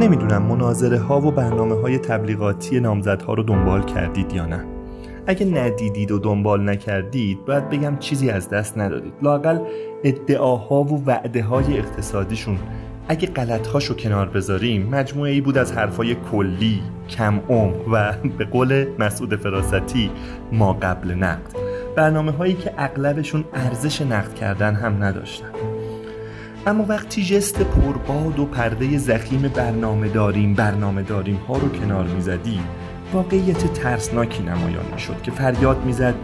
نمی‌دونم مناظره ها و برنامه های تبلیغاتی نامزدها رو دنبال کردید یا نه. اگه ندیدید و دنبال نکردید باید بگم چیزی از دست ندادید. لاقل ادعاها و وعده های اقتصادیشون. اگه غلطهاشو کنار بذاریم مجموعه ای بود از حرفای کلی کم عمق و به قول مسعود فراستی ما قبل نقد. برنامه هایی که اغلبشون ارزش نقد کردن هم نداشتن. اما وقتی جست پرباد و پرده زخیم برنامه داریم برنامه داریم ها رو کنار می‌زدیم واقعیت ترسناکی نمایان می‌شد که فریاد می‌زد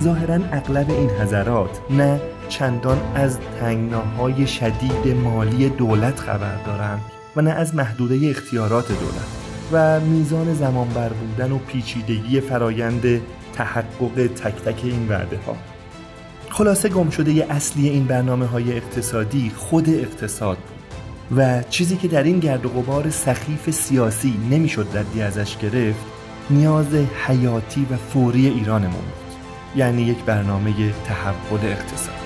ظاهرا اغلب این حضرات نه چندان از تنگناهای شدید مالی دولت خبر دارند و نه از محدوده اختیارات دولت و میزان زمان بر بودن و پیچیدگی فرایند تحقق تک تک این وعده ها خلاصه گم شده اصلی این برنامه های اقتصادی خود اقتصاد بود و چیزی که در این گرد و غبار سخیف سیاسی نمی‌شد ردی ازش گرفت نیاز حیاتی و فوری ایرانمون بود. یعنی یک برنامه تحول اقتصادی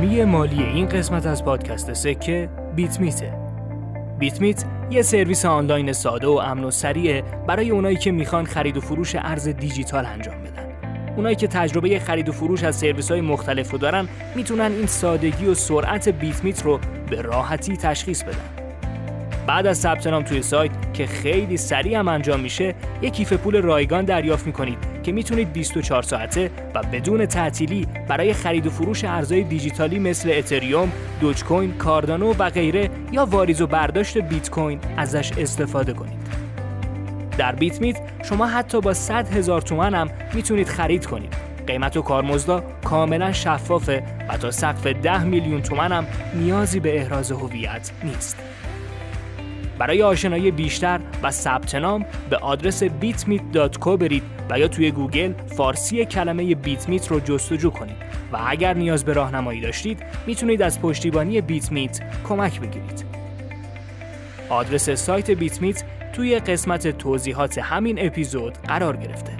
حامی مالی این قسمت از پادکست سکه بیت میته. بیت میت یه سرویس آنلاین ساده و امن و سریع برای اونایی که می‌خوان خرید و فروش ارز دیجیتال انجام بدن. اونایی که تجربه خرید و فروش از سرویس های مختلف رو دارن می‌تونن این سادگی و سرعت بیت میت رو به راحتی تشخیص بدن. بعد از ثبت نام توی سایت که خیلی سریع هم انجام میشه یک کیف پول رایگان دریافت می‌کنید که می‌تونید 24 ساعته و بدون تعطیلی برای خرید و فروش ارزهای دیجیتالی مثل اتریوم، دوج کوین، کاردانو و غیره یا واریز و برداشت بیت کوین ازش استفاده کنید. در بیت میت شما حتی با 100 هزار تومن هم می‌تونید خرید کنید. قیمت و کارمزدا کاملا شفافه و تا سقف 10 میلیون تومن هم نیازی به احراز هویت نیست. برای آشنایی بیشتر و ثبت نام به آدرس bitmeet.co برید و یا توی گوگل فارسی کلمه بیتمیت رو جستجو کنید و اگر نیاز به راهنمایی داشتید می‌تونید از پشتیبانی بیتمیت کمک بگیرید. آدرس سایت بیتمیت توی قسمت توضیحات همین اپیزود قرار گرفته.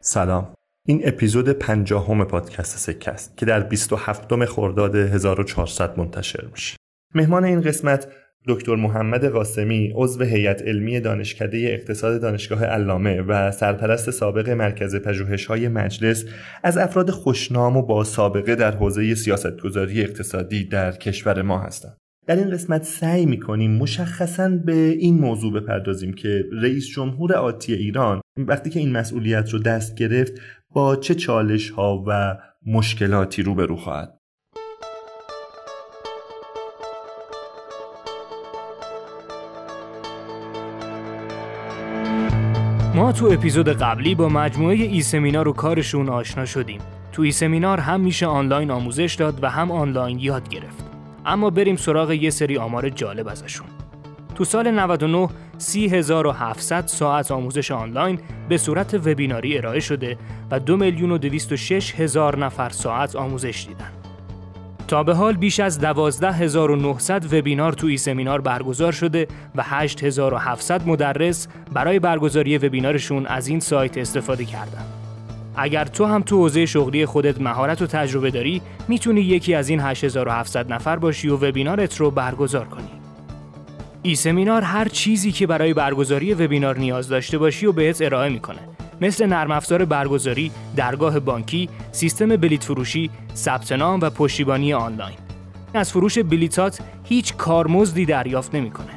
سلام این اپیزود پنجاهم پادکست سکه است که در 27 خرداد 1400 منتشر میشه. مهمان این قسمت دکتر محمد قاسمی عضو هیئت علمی دانشکده اقتصاد دانشگاه علامه و سرپرست سابق مرکز پژوهش‌های مجلس از افراد خوشنام و با سابقه در حوزه سیاستگذاری اقتصادی در کشور ما هستند. در این قسمت سعی می‌کنیم مشخصا به این موضوع بپردازیم که رئیس جمهور آتی ایران وقتی که این مسئولیت رو دست گرفت با چه چالش ها و مشکلاتی روبرو خواهد ما تو اپیزود قبلی با مجموعه ای سمینار و کارشون آشنا شدیم. تو ای سمینار هم میشه آنلاین آموزش داد و هم آنلاین یاد گرفت. اما بریم سراغ یه سری آمار جالب ازشون. تو سال 99 30700 ساعت آموزش آنلاین به صورت وبیناری ارائه شده و 2 میلیون و 206 هزار نفر ساعت آموزش دیدن. تا به حال بیش از 12900 وبینار تو ای سمینار برگزار شده و 8700 مدرس برای برگزاری وبینارشون از این سایت استفاده کردن. اگر تو هم تو حوزه شغلی خودت مهارت و تجربه داری می‌تونی یکی از این 8700 نفر باشی و وبینارت رو برگزار کنی. ای سمینار هر چیزی که برای برگزاری وبینار نیاز داشته باشی و بهت ارائه می‌کنه مثل نرم افزار برگزاری، درگاه بانکی، سیستم بلیت فروشی، ثبت نام و پشتیبانی آنلاین. از فروش بلیتات هیچ کارمزدی دریافت نمی‌کنه.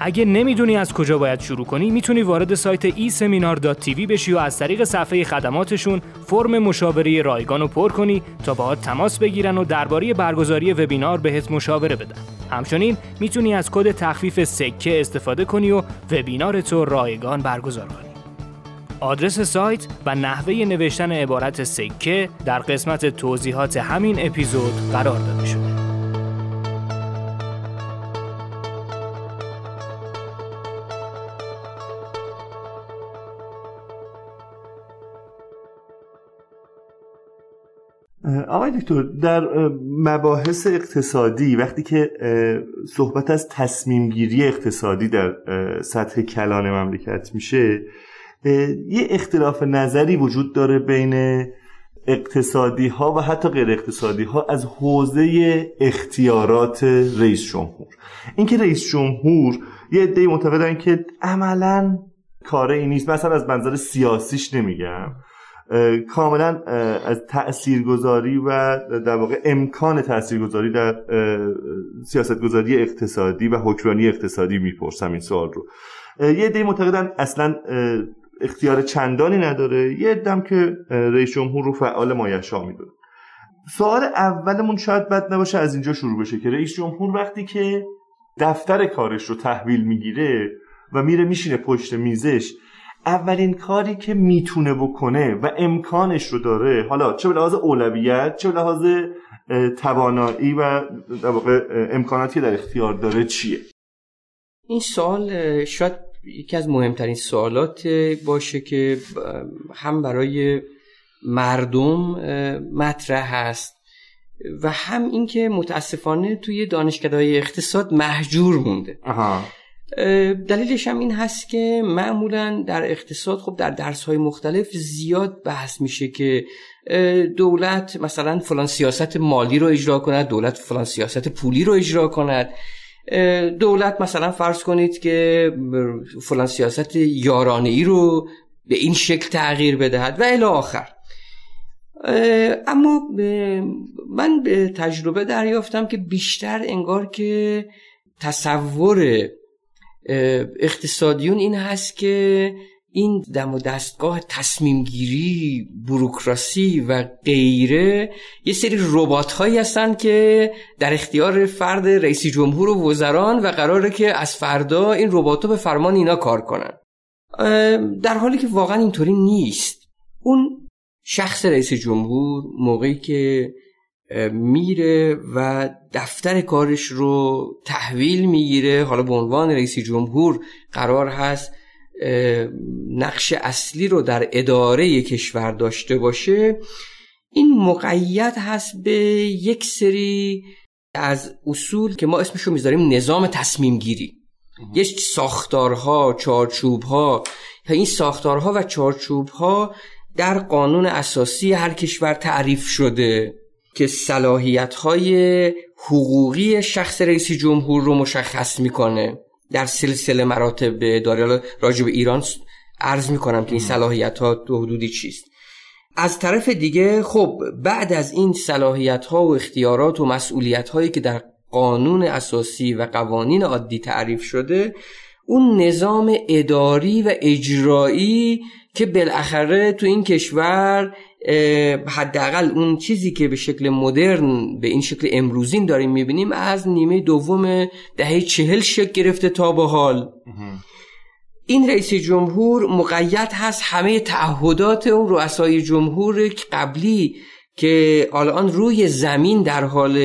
اگه نمی‌دونی از کجا باید شروع کنی می‌تونی وارد سایت ای تیوی بشی و از طریق صفحه خدماتشون فرم مشاوره رایگان رو پر کنی تا باهات تماس بگیرن و درباره برگزاری وبینار بهت مشاوره بدن. همچنین می‌تونی از کد تخفیف سکه استفاده کنی و وبینار تو رایگان برگزار کنی. آدرس سایت و نحوه نوشتن عبارت سکه در قسمت توضیحات همین اپیزود قرار داده شده. آقای دکتر در مباحث اقتصادی وقتی که صحبت از تصمیم گیری اقتصادی در سطح کلان مملکت میشه یه اختلاف نظری وجود داره بین اقتصادی ها و حتی غیر اقتصادی ها از حوزه اختیارات رئیس جمهور. اینکه رئیس جمهور یه عده معتقدن که عملا کار این نیست مثلا از منظر سیاسیش نمیگم. کاملا از تاثیرگذاری و در واقع امکان تاثیرگذاری در سیاستگذاری اقتصادی و حکمرانی اقتصادی می‌پرسم این سوال رو. یه عده معتقدن اصلا اختیار چندانی نداره. یه دم که رئیس جمهور رو فعال مایشا می‌دونه. سوال اولمون شاید بد نباشه از اینجا شروع بشه که رئیس جمهور وقتی که دفتر کارش رو تحویل می‌گیره و میره میشینه پشت میزش اولین کاری که می‌تونه بکنه و امکانش رو داره حالا چه به لحاظ اولویت چه به لحاظ توانایی و در واقع امکاناتی در اختیار داره چیه؟ این سوال شاید یکی از مهمترین سوالات باشه که هم برای مردم مطرح هست و هم اینکه متاسفانه توی دانشکدهای اقتصاد محجور مونده. دلیلش هم این هست که معمولا در اقتصاد خب در درس های مختلف زیاد بحث میشه که دولت مثلا فلان سیاست مالی رو اجرا کند دولت فلان سیاست پولی رو اجرا کند. دولت مثلا فرض کنید که فلان سیاست یارانه ای رو به این شکل تغییر بدهد و الی آخر. اما من به تجربه دریافتم که بیشتر انگار که تصور اقتصادیون این هست که این دم و دستگاه تصمیم گیری بروکراسی و غیره یه سری ربات هایی هستن که در اختیار فرد رئیس جمهور و وزران و قراره که از فردا این ربات به فرمان اینا کار کنن. در حالی که واقعا اینطوری نیست. اون شخص رئیس جمهور موقعی که میره و دفتر کارش رو تحویل می‌گیره. حالا به عنوان رئیس جمهور قرار هست نقش اصلی رو در اداره کشور داشته باشه. این مقید هست به یک سری از اصول که ما اسمشو می‌ذاریم نظام تصمیم گیری یک ساختارها چارچوبها. این ساختارها و چارچوبها در قانون اساسی هر کشور تعریف شده. که صلاحیت های حقوقی شخص رئیس جمهور رو مشخص می‌کنه در سلسله مراتب داره راجع به ایران عرض می‌کنم که این صلاحیت ها تو حدودی چیست. از طرف دیگه خب بعد از این صلاحیت ها و اختیارات و مسئولیت هایی که در قانون اساسی و قوانین عادی تعریف شده اون نظام اداری و اجرایی که بالاخره تو این کشور حداقل اون چیزی که به شکل مدرن به این شکل امروزین داریم می‌بینیم از نیمه دوم دهه چهل شکل گرفته تا به حال. این رئیس جمهور مقید هست همه تعهدات اون رؤسای جمهور قبلی که الان روی زمین در حال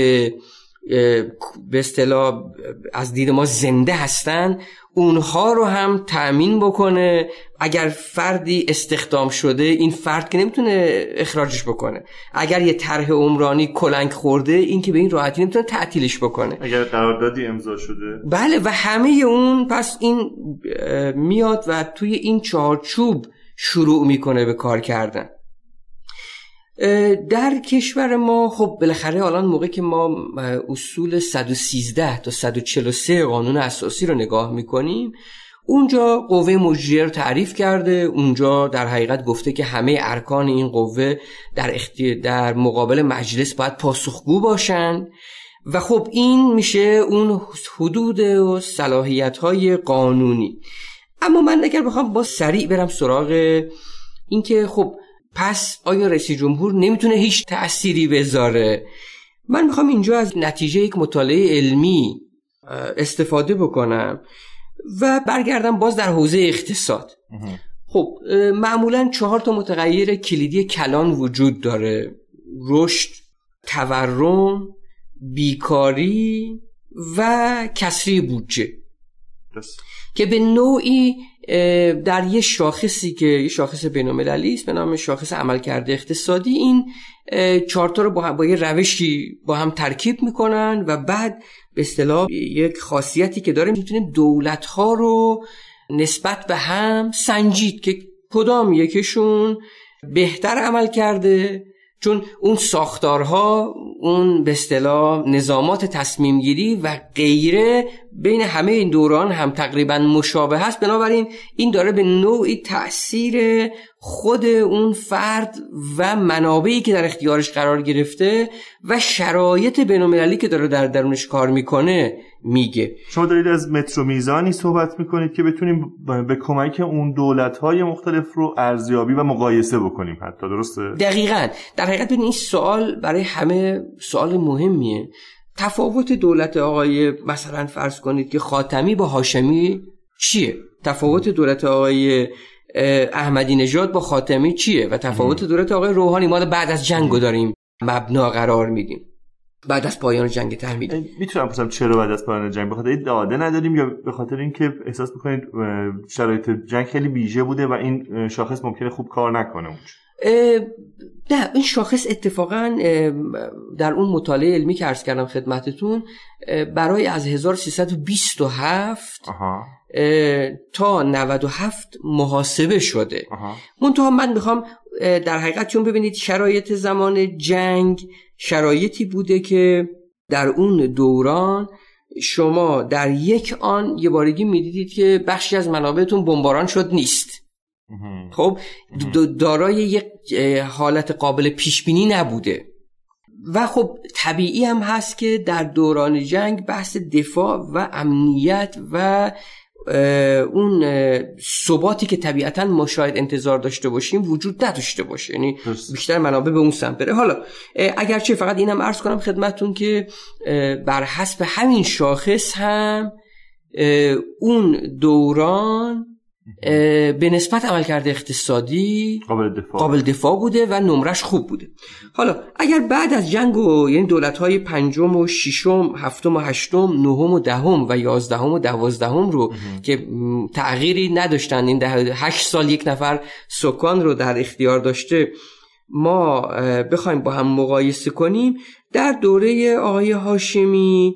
به اصطلاح از دید ما زنده هستن اونها رو هم تأمین بکنه. اگر فردی استخدام شده این فرد که نمی‌تونه اخراجش بکنه. اگر یه طرح عمرانی کلنگ خورده این که به این راحتی نمی‌تونه تعطیلش بکنه. اگر قراردادی امضا شده؟ بله و همه اون پس این میاد و توی این چارچوب شروع می‌کنه به کار کردن. در کشور ما خب بالاخره الان موقع که ما اصول 113 تا 143 قانون اساسی رو نگاه می‌کنیم اونجا قوه مجریه رو تعریف کرده. اونجا در حقیقت گفته که همه ارکان این قوه در, در مقابل مجلس باید پاسخگو باشن. و خب این میشه اون حدود و صلاحیت های قانونی. اما من اگر بخوام با سریع برم سراغ اینکه خب پس آیا رئیس جمهور نمی‌تونه هیچ تأثیری بذاره؟ من می‌خوام اینجا از نتیجه یک مطالعه علمی استفاده بکنم و برگردم باز در حوزه اقتصاد. خب معمولا چهار تا متغیر کلیدی کلان وجود داره. رشد تورم بیکاری و کسری بودجه. که به نوعی در یه شاخصی که یه شاخص بینالمللی است به نام شاخص عملکرد اقتصادی. این چارتا رو با, با یه روشی با هم ترکیب می‌کنن و بعد به اصطلاح یک خاصیتی که داره می‌تونیم دولت ها رو نسبت به هم سنجید که کدام یکیشون بهتر عمل کرده چون اون ساختارها اون به اصطلاح نظامات تصمیم گیری و غیره بین همه این دوران هم تقریبا مشابه هست. بنابراین این داره به نوعی تاثیر خود اون فرد و منابعی که در اختیارش قرار گرفته و شرایط بینالمللی که داره در درونش کار می‌کنه. میگه. شما دارید از مترو میزانی صحبت می‌کنید که بتونیم به کمک اون دولت های مختلف رو ارزیابی و مقایسه بکنیم حتی درسته؟ دقیقا. در حقیقت این سوال برای همه سوال مهمیه. تفاوت دولت آقای مثلا فرض کنید که خاتمی با هاشمی چیه؟ تفاوت دولت آقای احمدی نژاد با خاتمی چیه؟ و تفاوت دولت آقای روحانی ما بعد از جنگو داریم مبنا قرار میدیم. بعد از پایان جنگ تحمیل. می‌تونم بپرسم چرا بعد از پایان جنگ؟ بخاطر داده نداریم یا به خاطر اینکه احساس می‌کنید شرایط جنگ خیلی ویژه بوده و این شاخص ممکنه خوب کار نکنه نه این شاخص اتفاقا در اون مطالعه علمی که عرض کردم خدمتتون برای از 1327 تا 97 محاسبه شده. منتها من می‌خوام در حقیقت چون ببینید شرایط زمان جنگ شرایطی بوده که در اون دوران شما در یک آن یه بارگی می‌دیدید که بخشی از منابعتون بمباران شد نیست. خب دارای یک حالت قابل پیش بینی نبوده. و خب طبیعی هم هست که در دوران جنگ بحث دفاع و امنیت و اون ثباتی که طبیعتا ما شاید انتظار داشته باشیم وجود نداشته باشه. یعنی بیشتر منابع به اون سمت بره. حالا اگرچه فقط اینم عرض کنم خدمتون که بر حسب همین شاخص هم اون دوران به نسبت عملکرد اقتصادی قابل دفاع. قابل دفاع بوده و نمرش خوب بوده حالا اگر بعد از جنگ و یعنی دولت های پنجم و ششم هفتم و هشتم نهم و دهم و یازدهم و دوازدهم رو که تغییری نداشتن این ده هشت سال یک نفر سکان رو در اختیار داشته ما بخوایم با هم مقایسه کنیم در دوره آقای هاشمی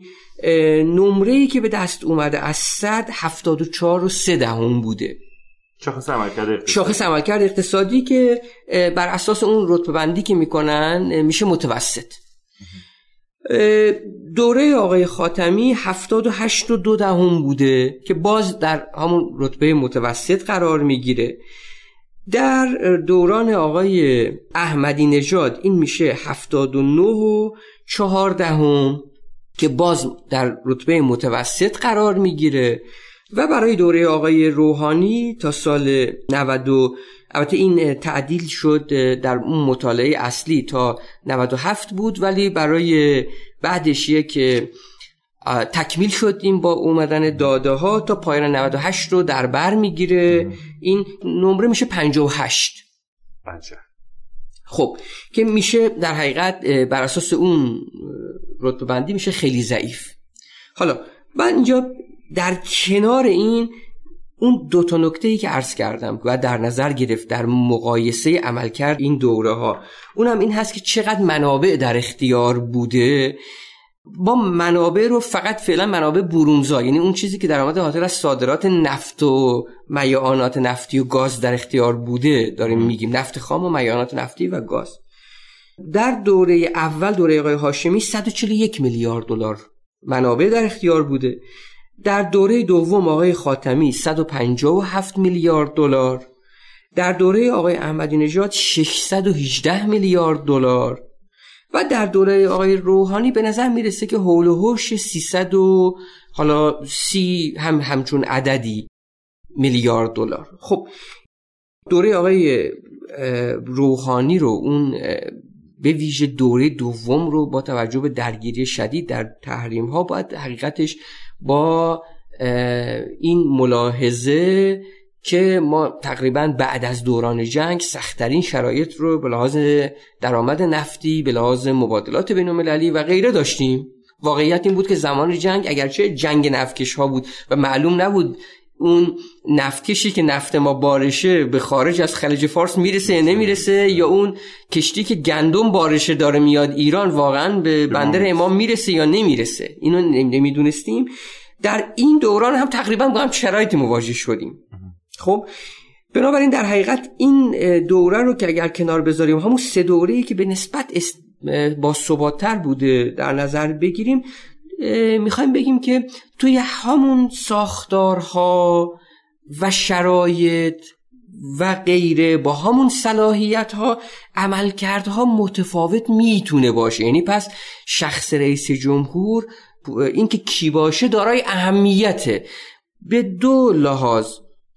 نمره ای که به دست اومده از 100 74 و 3 دهم بوده. شاخص عملکرد اقتصادی. شاخص عملکرد اقتصادی که بر اساس اون رتبه بندی که می‌کنن میشه متوسط. دوره آقای خاتمی 78 و دو دهم بوده که باز در همون رتبه متوسط قرار می‌گیره. در دوران آقای احمدی نژاد این میشه 79 و 4 دهم. که باز در رتبه متوسط قرار می‌گیره و برای دوره آقای روحانی تا سال 90 البته این تعدیل شد در اون مطالعه اصلی تا 97 بود ولی برای بعدشیه که تکمیل شد این با اومدن داده ها تا پایان 98 رو در بر می‌گیره. این نمره میشه 58 بچه خب که میشه در حقیقت بر اساس اون رتبه بندی میشه خیلی ضعیف. حالا من اینجا در کنار این اون دو تا نکته ای که عرض کردم و در نظر گرفت در مقایسه عملکرد این دوره ها اونم این هست که چقدر منابع در اختیار بوده با منابع رو فقط فعلا منابع برونزا یعنی اون چیزی که درآمد حاصل از صادرات نفت و میعانات نفتی و گاز در اختیار بوده داریم میگیم. نفت خام و میعانات نفتی و گاز. در دوره اول دوره آقای هاشمی 141 میلیارد دلار منابع در اختیار بوده. در دوره دوم آقای خاتمی 157 میلیارد دلار. در دوره آقای احمدی نژاد 618 میلیارد دلار. و در دوره آقای روحانی به نظر می‌رسه که حول و حوش 300 و حالا سی هم همچون عددی میلیارد دلار. خب دوره آقای روحانی رو اون به ویژه دوره دوم رو با توجه به درگیری شدید در تحریم ها باید حقیقتش با این ملاحظه که ما تقریبا بعد از دوران جنگ سختترین شرایط رو به لحاظ درآمد نفتی به لحاظ مبادلات بین و غیره داشتیم. واقعیت این بود که زمان جنگ اگرچه جنگ نفکش ها بود و معلوم نبود اون نفتکشی که نفت ما بارشه به خارج از خلیج فارس می‌رسه یا نمی‌رسه یا اون کشتی که گندم بارشه داره میاد ایران واقعا به بندر امام می‌رسه یا نمی‌رسه. اینو نمی‌دونستیم. در این دوران هم تقریبا با هم شرایطی مواجه شدیم. خب بنابراین در حقیقت این دوره رو که اگر کنار بذاریم همون سه دوره ای که به نسبت با ثباتتر بوده در نظر بگیریم می‌خوایم بگیم که توی همون ساختارها و شرایط و غیره با همون صلاحیت ها عملکردها متفاوت می‌تونه باشه. یعنی پس شخص رئیس جمهور اینکه کی باشه دارای اهمیته. به دو لحاظ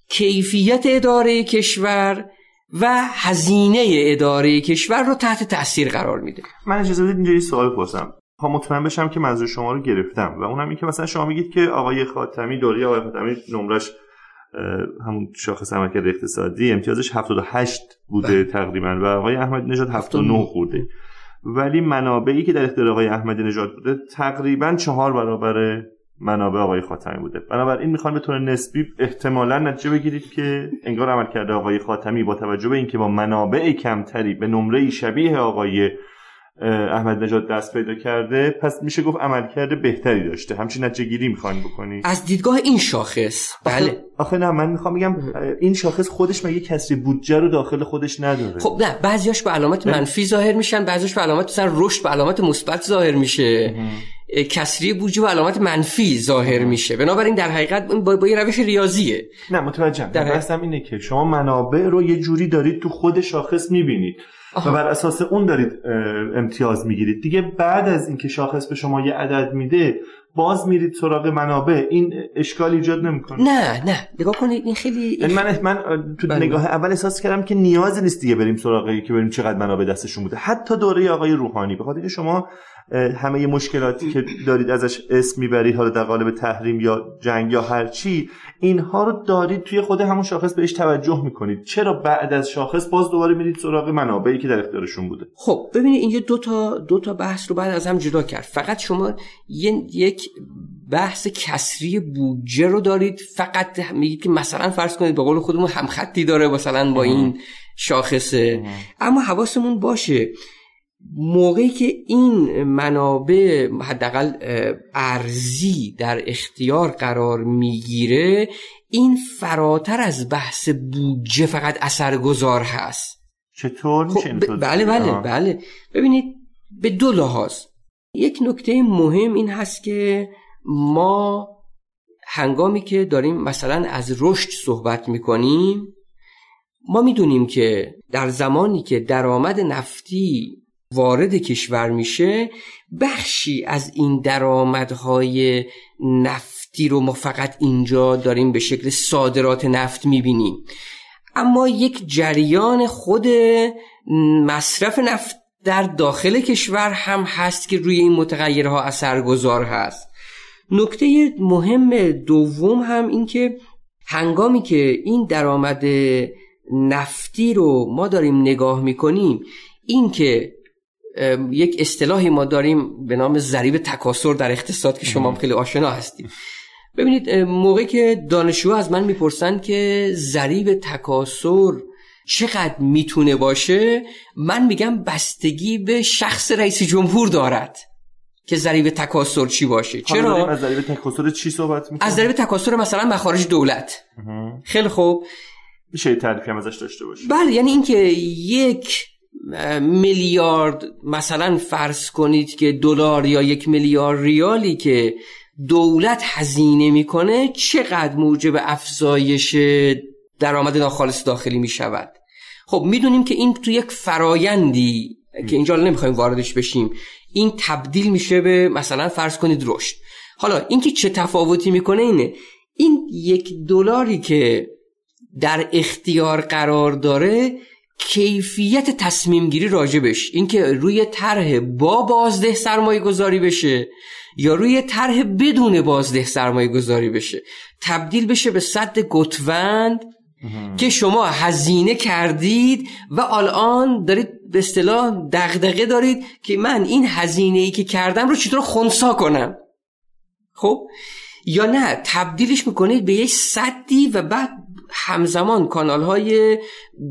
کیفیت اداره کشور و هزینه اداره کشور رو تحت تاثیر قرار میده. من اجازه بدید اینجا یه سوال پرسم. ها مطمئن بشم که منظور شما رو گرفتم و اونم این که مثلا شما میگید که آقای خاتمی دوره آقای خاتمی نمرش همون شاخص عملکرد اقتصادی امتیازش 78 بوده بله. تقریبا و آقای احمد نژاد 79 بوده. ولی منابعی که در اختیار آقای احمدی نژاد بوده تقریبا چهار برابر منابع آقای خاتمی بوده. بنابراین می‌خوام به طور نسبی احتمالا نتیجه بگیرید که انگار عمل کرده آقای خاتمی با توجه به اینکه با منابع کمتری به نمره شبیه آقای احمد نژاد دست پیدا کرده پس میشه گفت عملکرد بهتری داشته. همچین نتیجه گیری می‌خواین بکنید از دیدگاه این شاخص. بله. آخه نه من می‌خوام بگم این شاخص خودش مگه کسری بودجه رو داخل خودش نداره؟ خب نه بعضیاش به علامت منفی ظاهر میشن بعضیش به علامت مثلا رشد به علامت مثبت ظاهر میشه. کسری بودجه به علامت منفی ظاهر میشه. بنابراین در حقیقت با, با یه روش ریاضیه. نه متوجهم. در اینه که شما منابع رو یه جوری دارید تو خود شاخص می‌بینید و بر اساس اون دارید امتیاز می‌گیرید. دیگه بعد از اینکه شاخص به شما یه عدد میده باز میرید سراغ منابع. این اشکال ایجاد نمی‌کنه. نه نه. نگاه کنید این خیلی یعنی من من تو بله. نگاه اول احساس کردم که نیازی نیست دیگه بریم سراغی که بریم چقدر منابع دستشون بوده. حتی دوره آقای روحانی. به خاطر شما همه مشکلاتی که دارید ازش اسم می‌برید حالا در قالب تحریم یا جنگ یا هر چی اینها رو دارید توی خود همون شاخص بهش توجه می‌کنید. چرا بعد از شاخص باز دوباره میرید سراغ منابعی که در اختیارشون بوده؟ خب ببینید اینجا دو تا دو تا بحث رو بعد از هم جدا کرد. فقط شما یک بحث کسری بودجه رو دارید. فقط میگید که مثلا فرض کنید به قول خودمون همخطی داره مثلا با این شاخصه. اما حواسمون باشه موقعی که این منابع حداقل ارزی در اختیار قرار می‌گیره این فراتر از بحث بودجه فقط اثرگذار هست. چطور خب بله بله بله. ببینید به دو لحاظ. یک نکته مهم این هست که ما هنگامی که داریم مثلا از رشد صحبت می‌کنیم ما می‌دونیم که در زمانی که درآمد نفتی وارد کشور میشه بخشی از این درآمدهای نفتی رو ما فقط اینجا داریم به شکل صادرات نفت می‌بینیم. اما یک جریان خود مصرف نفت در داخل کشور هم هست که روی این متغیرها اثرگذار هست. نکته مهم دوم هم این که هنگامی که این درآمد نفتی رو ما داریم نگاه می‌کنیم این که یک اصطلاحی ما داریم به نام ضریب تکاسر در اقتصاد که شما خیلی آشنا هستید. ببینید موقعی که دانشجو از من می‌پرسن که ضریب تکاسر چقدر می‌تونه باشه من میگم بستگی به شخص رئیس جمهور دارد که ضریب تکاسر چی باشه. چرا؟ از ضریب تکاسر چی صحبت می‌کنه از ضریب تکاسر مثلا مخارج دولت. خیلی خوب. میشه تعریفی هم ازش داشته باشه بله یعنی اینکه یک میلیارد مثلا فرض کنید که دلار یا یک میلیارد ریالی که دولت هزینه می‌کنه چقدر موجب افزایش درآمد ناخالص داخلی می‌شود؟ خب می‌دونیم که این تو یک فرایندی که اینجا نمی‌خوایم واردش بشیم این تبدیل میشه به مثلا فرض کنید رشد. حالا اینکه چه تفاوتی می‌کنه اینه این یک دلاری که در اختیار قرار داره کیفیت تصمیم گیری راجبش اینکه روی طرح با بازده سرمایه گذاری بشه یا روی طرح بدون بازده سرمایه گذاری بشه. تبدیل بشه به صد گتوند که شما هزینه کردید و الان دارید به اصطلاح دغدغه دارید که من این هزینه ای که کردم رو چطور خونسا کنم. خب؟ یا نه تبدیلش می‌کنید به یک صدی و بعد همزمان کانال های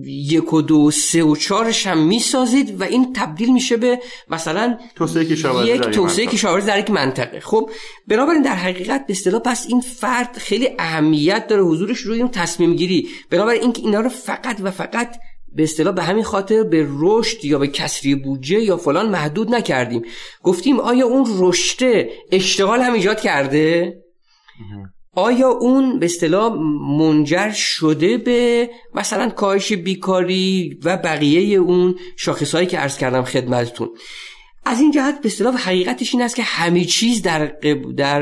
یک و دو سه و چارش هم می‌سازید و این تبدیل میشه به مثلا توسعه کشاورزی یک توسعه منطقه. کشاورزی در یک منطقه. خب بنابراین در حقیقت به اصطلاح پس این فرد خیلی اهمیت داره حضورش روی اون تصمیم گیری. بنابراین اینکه اینا رو فقط و فقط به اصطلاح به همین خاطر به رشد یا به کسری بودجه یا فلان محدود نکردیم. گفتیم آیا اون رشته اشتغال هم ایجاد کرده؟ آیا اون به اصطلاح منجر شده به مثلا کاهش بیکاری و بقیه اون شاخصهایی که عرض کردم خدمتتون؟ از این جهت به اصطلاح حقیقتش این است که همه چیز در قب- در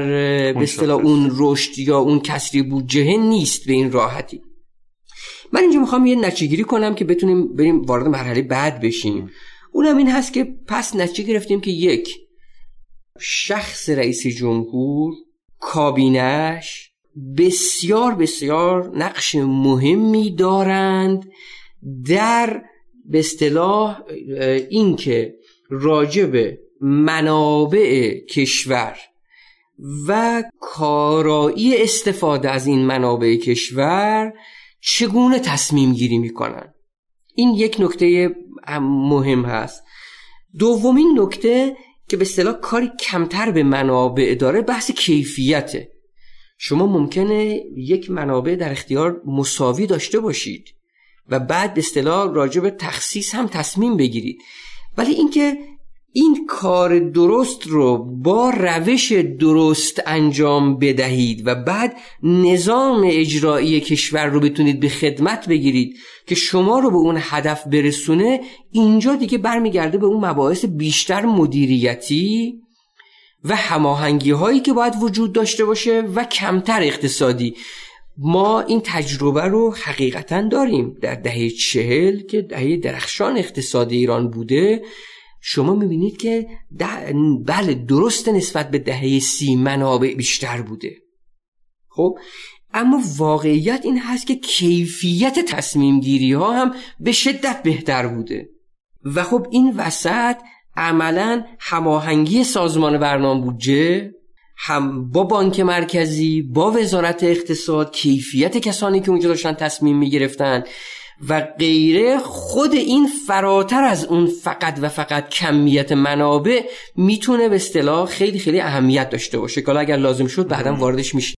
به اصطلاح. اون رشد یا اون کسری بودجه نیست به این راحتی. من اینجا می‌خوام یه نتیجه کنم که بتونیم بریم وارد مرحله بعد بشیم. اونم این هست که پس نتیجه گرفتیم که یک شخص رئیس جمهور کابینش بسیار بسیار نقش مهمی دارند در به اصطلاح اینکه راجع به منابع کشور و کارایی استفاده از این منابع کشور چگونه تصمیم گیری می‌کنن این یک نکته مهم هست. دومین نکته که به اصطلاح کاری کمتر به منابع داره بحث کیفیته. شما ممکنه یک منابع در اختیار مساوی داشته باشید و بعد به اصطلاح راجع به تخصیص هم تصمیم بگیرید. ولی اینکه این کار درست رو با روش درست انجام بدهید و بعد نظام اجرایی کشور رو بتونید به خدمت بگیرید که شما رو به اون هدف برسونه اینجا دیگه برمیگرده به اون مباحث بیشتر مدیریتی و هماهنگی هایی که باید وجود داشته باشه و کمتر اقتصادی. ما این تجربه رو حقیقتا داریم. در دهه چهل که دهه درخشان اقتصاد ایران بوده شما می‌بینید که ده- بله درست نسبت به دهه سی منابع بیشتر بوده. خب؟ اما واقعیت این هست که کیفیت تصمیم گیری ها هم به شدت بهتر بوده. و خب این وسط عملا هماهنگی سازمان برنامه بودجه هم با بانک مرکزی با وزارت اقتصاد کیفیت کسانی که اونجا داشتن تصمیم می‌گرفتن و غیره خود این فراتر از اون فقط و فقط کمیت منابع می‌تونه به اصطلاح خیلی خیلی اهمیت داشته باشه که اگر لازم شد بعدا واردش میشه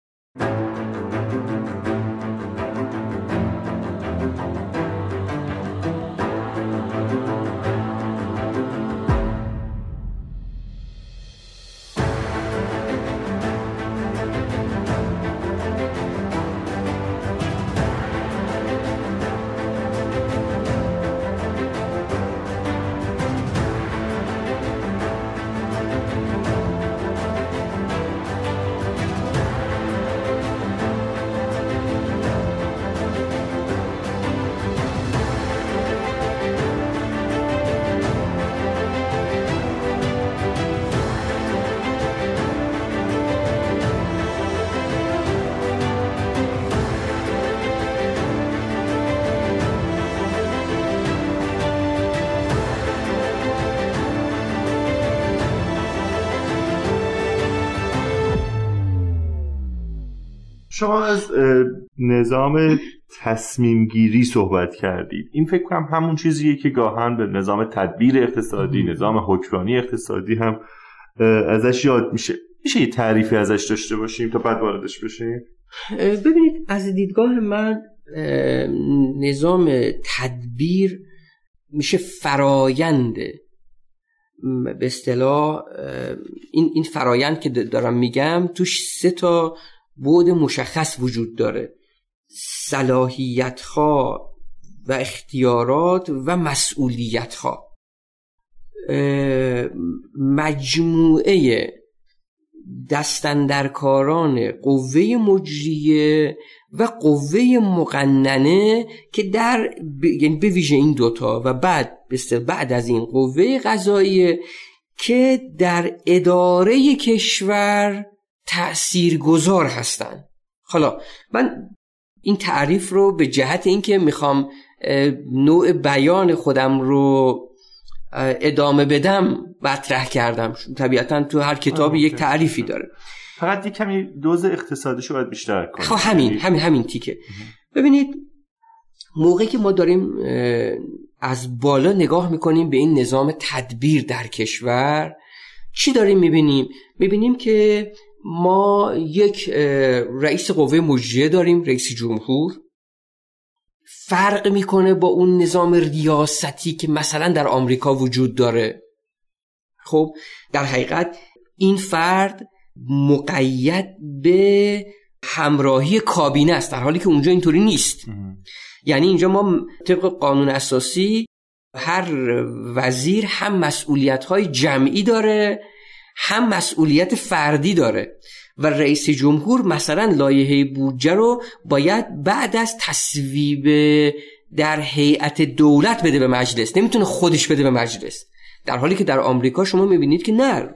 شما از نظام تصمیم گیری صحبت کردید. این فکر کنم همون چیزیه که گاهن به نظام تدبیر اقتصادی نظام حکمرانی اقتصادی هم ازش یاد میشه. میشه یه تعریفی ازش داشته باشیم تا بعد واردش بشیم؟ ببینید از دیدگاه من نظام تدبیر میشه فرایند. به اصطلاح این این فرایند که دارم میگم توش سه تا بعد مشخص وجود داره. صلاحیت ها و اختیارات و مسئولیت ها مجموعه دستندرکاران قوه مجریه و قوه مقننه که در ب... یعنی به ویژه این دوتا و بعد بعد از این قوه قضاییه که در اداره کشور تأثیر گذار هستند حالا من این تعریف رو به جهت اینکه می‌خوام نوع بیان خودم رو ادامه بدم مطرح کردم. طبیعتا تو هر کتابی یک. تعریفی داره. فقط یک کمی دوز اقتصادیشو باید بیشتر کنیم. خب همین همین همین تیکه. ببینید موقعی که ما داریم از بالا نگاه می‌کنیم به این نظام تدبیر در کشور چی داریم می‌بینیم؟ می‌بینیم که ما یک رئیس قوه مجریه داریم رئیس جمهور. فرق می‌کنه با اون نظام ریاستی که مثلا در آمریکا وجود داره. خب در حقیقت این فرد مقید به همراهی کابینه است در حالی که اونجا اینطوری نیست. یعنی اینجا ما طبق قانون اساسی هر وزیر هم مسئولیت های جمعی داره هم مسئولیت فردی داره و رئیس جمهور مثلا لایحه بودجه رو باید بعد از تصویب در هیئت دولت بده به مجلس. نمی‌تونه خودش بده به مجلس. در حالی که در آمریکا شما می‌بینید که نه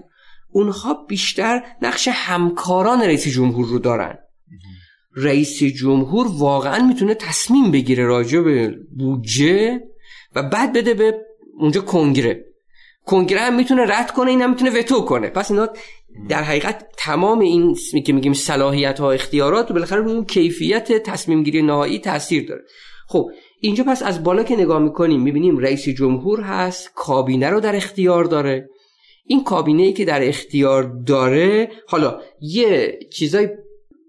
اونها بیشتر نقش همکاران رئیس جمهور رو دارن. رئیس جمهور واقعا می‌تونه تصمیم بگیره راجع به بودجه و بعد بده به اونجا کنگره. کنگره هم می‌تونه رد کنه این هم می‌تونه وتو کنه. پس اینا در حقیقت تمام این که میگیم صلاحیت ها اختیارات و بالاخره اون کیفیت تصمیم گیری نهایی تاثیر داره. خب اینجا پس از بالا که نگاه می‌کنیم می‌بینیم رئیس جمهور هست کابینه رو در اختیار داره. این کابینه ای که در اختیار داره حالا یه چیزای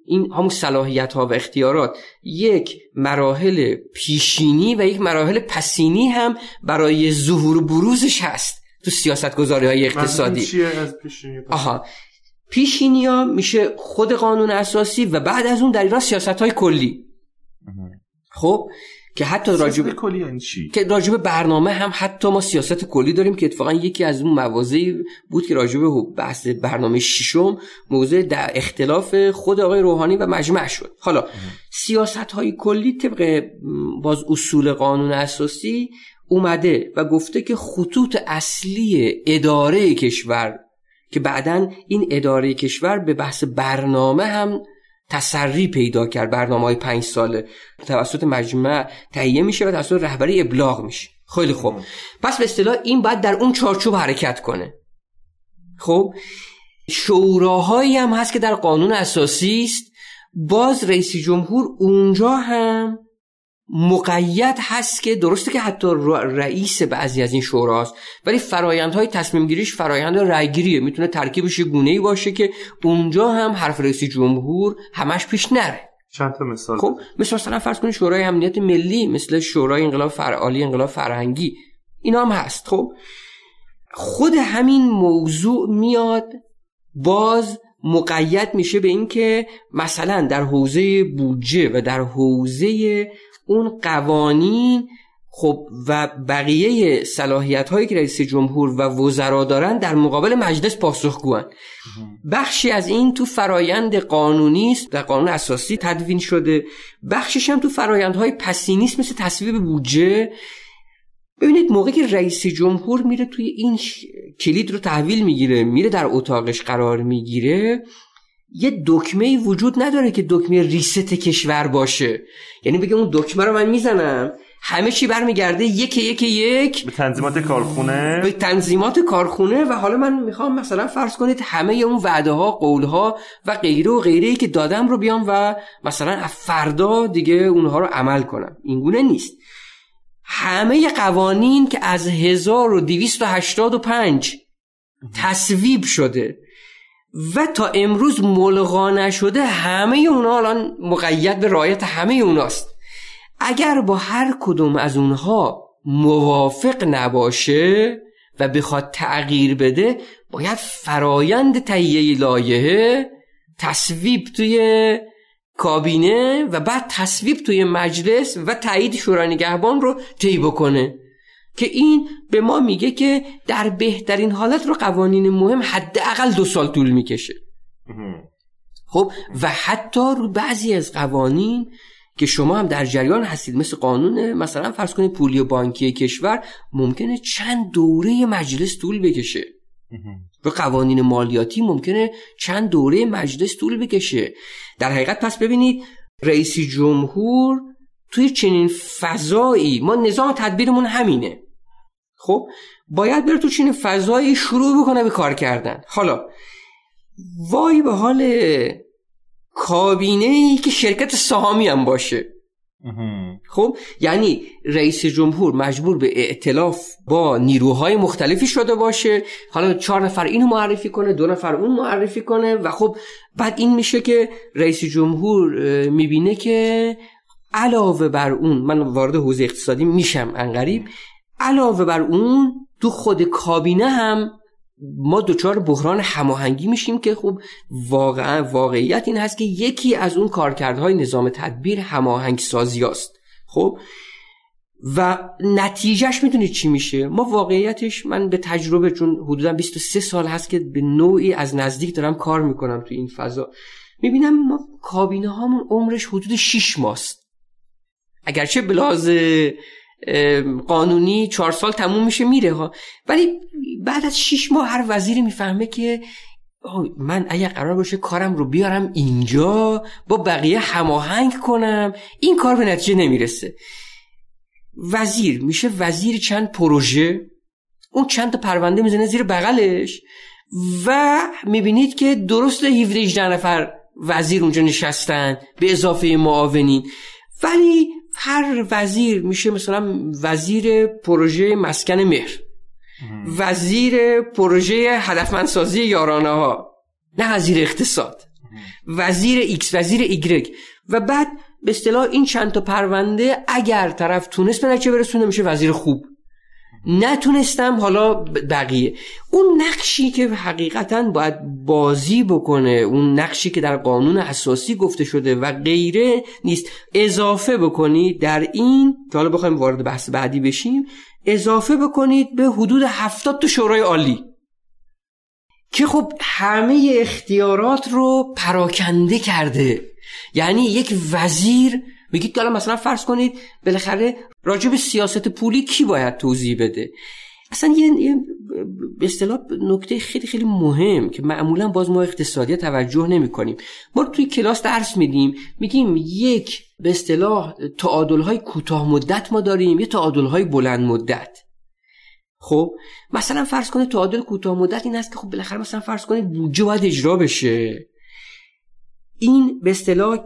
این همون صلاحیت ها و اختیارات یک مراحل پیشینی و یک مراحل پسینی هم برای ظهور بروزش هست. تو سیاست گذاری های اقتصادی. چیه از پیشینی آها. پیشینی ها میشه خود قانون اساسی و بعد از اون در ایران سیاست های کلی خب؟ که حتی راجب کلی یعنی چی؟ که راجب برنامه هم حتی ما سیاست کلی داریم که اتفاقا یکی از اون مواضعی بود که راجب بحث برنامه ششم موضوع در اختلاف خود آقای روحانی و مجمع شد. حالا سیاست های کلی طبق باز اصول قانون اساسی اومده و گفته که خطوط اصلی اداره کشور که بعدا این اداره کشور به بحث برنامه هم تسری پیدا کرد برنامه های پنج ساله. توسط مجمع تهیه میشه و توسط رهبری ابلاغ میشه. خیلی خوب. پس به اصطلاح این باید در اون چارچوب حرکت کنه. خب شوراهایی هم هست که در قانون اساسی است. باز رئیس جمهور اونجا هم مقید هست که درسته که حتی رئیس بعضی از این شوراست ولی فرایندهای تصمیم گیریش فرایند رأیگیریه. می‌تونه ترکیبش گونه ای باشه که اونجا هم حرف رئیس جمهور همش پیش نره. چند تا مثال. خب مثل مثلا فرض کنید شورای امنیت ملی مثل شورای انقلاب فرعالی انقلاب فرهنگی اینا هم هست. خب خود همین موضوع میاد باز مقید میشه به اینکه مثلا در حوزه بودجه و در حوزه اون قوانین خب و بقیه صلاحیت هایی که رئیس جمهور و وزرا دارن در مقابل مجلس پاسخگوان. بخشی از این تو فرایند قانونی است در قانون اساسی تدوین شده. بخشش هم تو فرایندهای پسینی است مثل تصویب بودجه. ببینید موقعی که رئیس جمهور میره توی این کلید رو تحویل می‌گیره میره در اتاقش قرار می‌گیره یه دکمه وجود نداره که دکمه ریست کشور باشه. یعنی بگه اون دکمه رو من می‌زنم همه چی برمیگرده یک یک یک. به تنظیمات کارخونه. به تنظیمات کارخونه و حالا من می‌خوام مثلا فرض کنید همه اون وعده ها قول ها و غیره و غیره ای که دادم رو بیام و مثلا فردا دیگه اونها رو عمل کنم. اینگونه نیست. همه قوانین که از 1285 تصویب شده. و تا امروز ملغا نشده همه اونا الان مقید به رایت همه اوناست. اگر با هر کدوم از اونها موافق نباشه و بخواد تغییر بده باید فرایند تهیه لایحه تصویب توی کابینه و بعد تصویب توی مجلس و تایید شورای نگهبان رو طی بکنه. که این به ما میگه که در بهترین حالت رو قوانین مهم حداقل دو سال طول می‌کشه. خب و حتی رو بعضی از قوانین که شما هم در جریان هستید مثل قانون مثلا فرض کنید پولی و بانکی کشور ممکنه چند دوره مجلس طول بکشه. و قوانین مالیاتی ممکنه چند دوره مجلس طول بکشه. در حقیقت پس ببینید رئیس جمهور توی چنین فضایی ما نظام تدبیرمون همینه. خب باید بره تو چنین فضایی شروع بکنه به کار کردن. حالا وای به حال کابینه ای که شرکت سهامی هم باشه. خب یعنی رئیس جمهور مجبور به ائتلاف با نیروهای مختلفی شده باشه. حالا چهار نفر اینو معرفی کنه دو نفر اون معرفی کنه و خب بعد این میشه که رئیس جمهور می‌بینه که علاوه بر اون من وارد حوزه اقتصادی میشم انقریب. علاوه بر اون تو خود کابینه هم ما دچار بحران هماهنگی میشیم که خب واقعا واقعیت این هست که یکی از اون کارکردهای نظام تدبیر هماهنگ سازی است خب؟ و نتیجهش می‌دونید چی میشه؟ ما واقعیتش من به تجربه چون حدودا 23 سال هست که به نوعی از نزدیک دارم کار می‌کنم تو این فضا. می‌بینم ما کابینه هامون عمرش حدود 6 ماست. اگرچه بلاز قانونی چهار سال تموم میشه میره ها. ولی بعد از شیش ماه هر وزیری می‌فهمه که من اگه قرار باشه کارم رو بیارم اینجا با بقیه هماهنگ کنم این کار به نتیجه نمی‌رسه. وزیر میشه وزیر چند پروژه؟ اون چند تا پرونده می‌زنه زیر بغلش و می‌بینید که درست 17 نفر وزیر اونجا نشستن به اضافه معاونین. ولی هر وزیر میشه مثلا وزیر پروژه مسکن مهر. وزیر پروژه هدفمندسازی یارانه ها نه وزیر اقتصاد. وزیر ایکس وزیر ایگرگ. و بعد به اصطلاح این چند تا پرونده اگر طرف تونست به نتیجه برسونه میشه وزیر خوب. نتونستم حالا بقیه. اون نقشی که حقیقتا باید بازی بکنه اون نقشی که در قانون اساسی گفته شده و غیره نیست. اضافه بکنید در این که حالا بخوایم وارد بحث بعدی بشیم اضافه بکنید به حدود هفتاد تا شورای عالی. که خب همه اختیارات رو پراکنده کرده. یعنی یک وزیر میگید که مثلا فرض کنید بالاخره راجع به سیاست پولی کی باید توضیح بده؟ اصلا یه به اصطلاح نکته خیلی خیلی مهم که معمولا باز ما اقتصادی توجه نمی کنیم ما توی کلاس درس میدیم میگیم یک به اصطلاح تعادل های کوتاه مدت ما داریم یه تعادل های بلند مدت. خب مثلا فرض کنید تعادل کوتاه مدت این است که خب بالاخره مثلا فرض کنید بودجه باید اجرا بشه. این به اصطلاح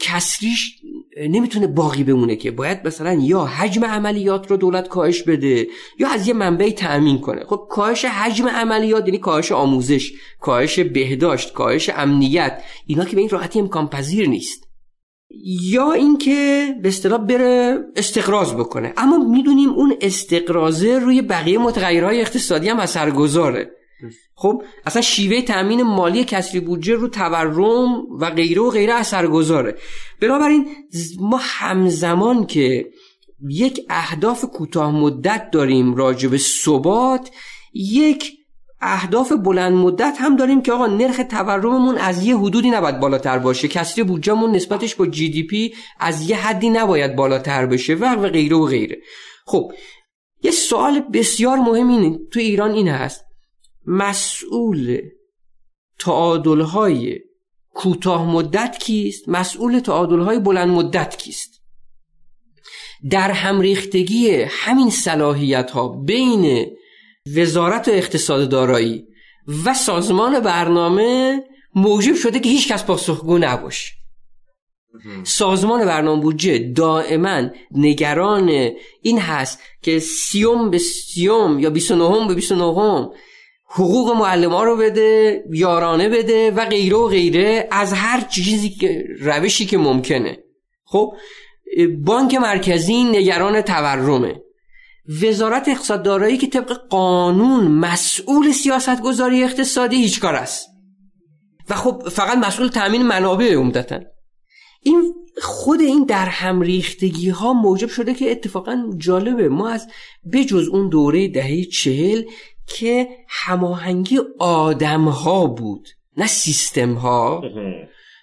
کسریش نمی‌تونه باقی بمونه که. باید مثلا یا حجم عملیات رو دولت کاهش بده یا از یه منبعی تأمین کنه. خب کاهش حجم عملیات یعنی کاهش آموزش کاهش بهداشت کاهش امنیت. اینا که به این راحتی امکان پذیر نیست. یا اینکه به اصطلاح بره استقراض بکنه. اما می‌دونیم اون استقرازه روی بقیه متغیرهای اقتصادی هم اثرگذاره. خب اصلا شیوه تامین مالی کسری بودجه رو تورم و غیره و غیره اثرگذاره. بنابراین ما همزمان که یک اهداف کوتاه مدت داریم راجع به ثبات یک اهداف بلند مدت هم داریم که آقا نرخ تورممون از یه حدودی نباید بالاتر باشه. کسری بودجهمون نسبتش با جی دی پی از یه حدی نباید بالاتر بشه و غیره و غیره. خب یه سوال بسیار مهم اینه تو ایران این هست. مسئول تعادلهای کوتاه مدت کیست؟ مسئول تعادلهای بلند مدت کیست؟ در همریختگی همین صلاحیت ها بین وزارت و اقتصاد دارایی و سازمان برنامه موجب شده که هیچ کس پاسخگو نباشه. سازمان برنامه بودجه دائما نگران این هست که سیوم به سیوم یا 29 به 29 حقوق معلم رو بده یارانه بده و غیره و غیره از هر چیزی که روشی که ممکنه. خب بانک مرکزی نگران تورمه. وزارت اقتصاد دارایی که طبق قانون مسئول سیاست گذاری اقتصادی هیچ کار است. و خب فقط مسئول تامین منابع عمدتا. این خود این در هم ریختگی ها موجب شده که اتفاقا جالبه. ما از بجز اون دوره دهه چهل که هماهنگی آدم ها بود نه سیستم ها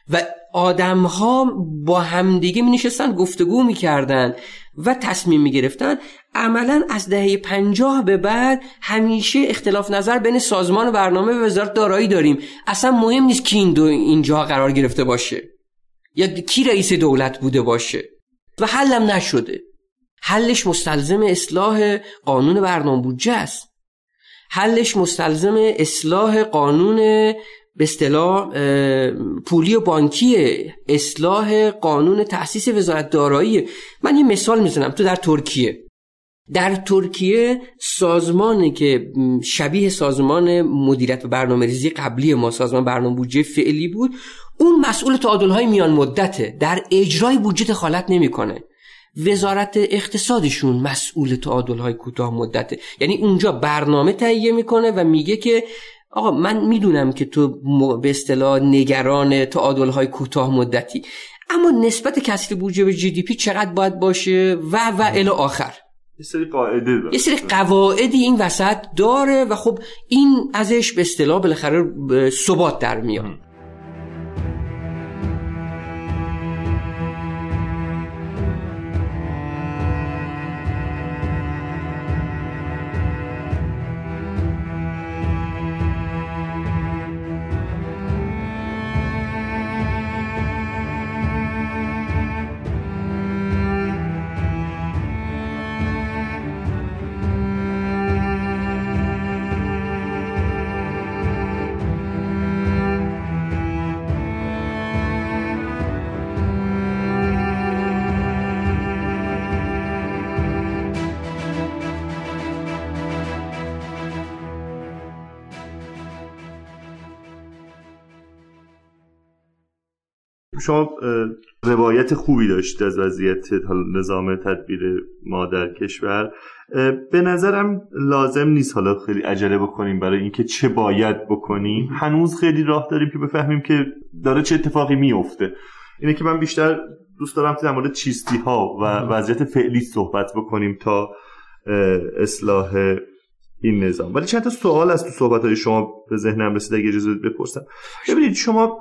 و آدم ها با همدیگه می نشستن گفتگو می کردن و تصمیم می گرفتن عملا از دهه پنجاه به بعد همیشه اختلاف نظر بین سازمان و برنامه و وزارت دارایی داریم. اصلا مهم نیست کی این دو اینجا قرار گرفته باشه. یا کی رئیس دولت بوده باشه. و حلم نشده. حلش مستلزم اصلاح قانون برنامه بودجه است. حلش مستلزم اصلاح قانون به اصطلاح پولی و بانکی اصلاح قانون تأسیس وزارت دارایی من یه مثال می‌زنم. تو در ترکیه. در ترکیه سازمانی که شبیه سازمان مدیریت و برنامه ریزی قبلی ما سازمان برنامه بودجه فعلی بود اون مسئول تعادل های میان مدته. در اجرای بودجه دخالت نمی‌کنه. وزارت اقتصادشون مسئول تعادل های کوتاه مدته یعنی اونجا برنامه تهیه می‌کنه و میگه که آقا من می‌دونم که تو به اصطلاح نگران تعادل های کوتاه مدتی. اما نسبت کسری بودجه به جی دی پی چقدر باید باشه و و الی آخر. یه سری قاعده یه سری قواعدی این وسط داره و خب این ازش به اصطلاح بالاخره ثبات در میاد. شما روایت خوبی داشتید از وضعیت نظام تدبیر ما در کشور به نظرم لازم نیست حالا خیلی عجله بکنیم برای اینکه چه باید بکنیم. هنوز خیلی راه داریم که بفهمیم که داره چه اتفاقی میفته اینه که من بیشتر دوست دارم در مورد چیستی ها و وضعیت فعلی صحبت بکنیم تا اصلاح این نظام. ولی چند تا سوال از تو صحبت های شما به ذهنم رسید اگه اجازه بپرسم. ببینید شما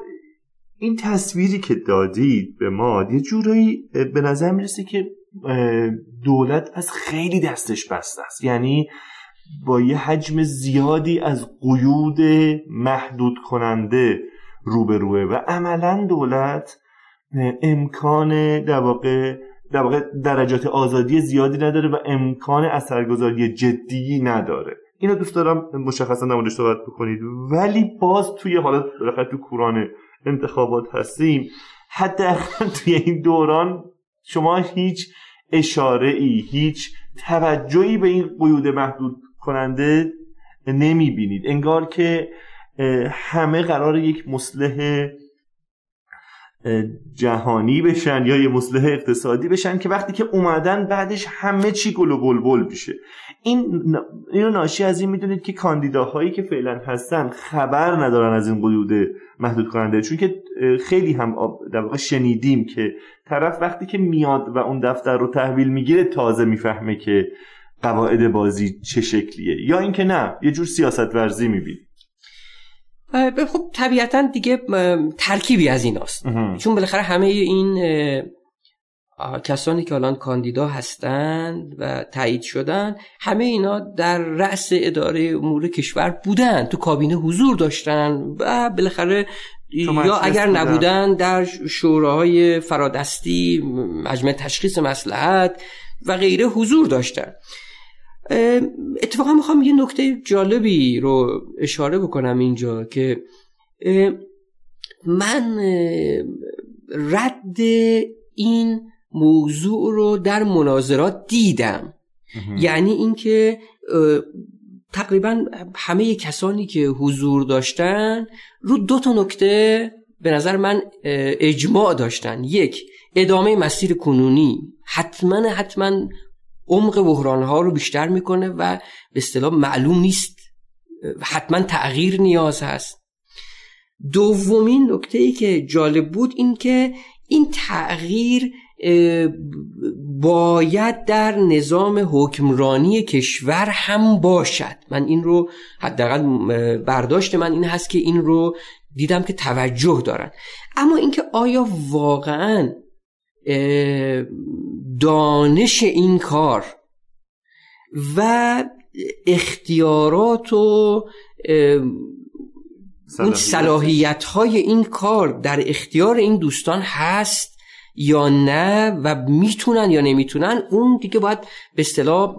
این تصویری که دادید به ما یه جورایی به نظر می‌رسه که دولت از خیلی دستش بسته است. یعنی با یه حجم زیادی از قیود محدود کننده روبروه و عملا دولت امکان در واقع در واقع درجات آزادی زیادی نداره و امکان اثرگذاری جدی نداره. اینو دوست دارم مشخصا در صحبت بکنید. ولی باز توی حالت تو کورانه انتخابات هستیم. حداقل توی این دوران شما هیچ اشاره ای هیچ توجهی به این قیود محدود کننده نمی بینید انگار که همه قرار یک مسلح جهانی بشن یا یه مسلح اقتصادی بشن که وقتی که اومدن بعدش همه چی گل و بلبل میشه. این اینو ناشی از این می‌دونید که کاندیداهایی که فعلا هستن خبر ندارن از این قیود محدود کننده چون که خیلی هم در واقع شنیدیم که طرف وقتی که میاد و اون دفتر رو تحویل می‌گیره تازه می‌فهمه که قواعد بازی چه شکلیه. یا اینکه نه یه جور سیاست ورزی می‌بینید خب طبیعتا دیگه ترکیبی از این است چون بالاخره همه این کسانی که الان کاندیدا هستند و تایید شدن همه اینا در رأس اداره امور کشور بودن تو کابینه حضور داشتن و بالاخره یا اگر نبودن در شوراهای فرادستی مجمع تشخیص مسلحت و غیره حضور داشتن. اتفاقا می‌خوام یه نکته جالبی رو اشاره بکنم اینجا که من رد این موضوع رو در مناظرات دیدم. یعنی اینکه تقریبا همه کسانی که حضور داشتن رو دو تا نکته به نظر من اجماع داشتن. یک ادامه مسیر کنونی. حتما حتما عمق بحران ها رو بیشتر می‌کنه و به اصطلاح معلوم نیست. حتما تغییر نیاز هست. دومین نکته ای که جالب بود این که این تغییر باید در نظام حکمرانی کشور هم باشد. من این رو حداقل برداشت من این هست که این رو دیدم که توجه دارن. اما اینکه آیا واقعا دانش این کار و اختیارات و اون صلاحیت. های این کار در اختیار این دوستان هست. یا نه و می‌تونن یا نمی‌تونن اون دیگه باید به اصطلاح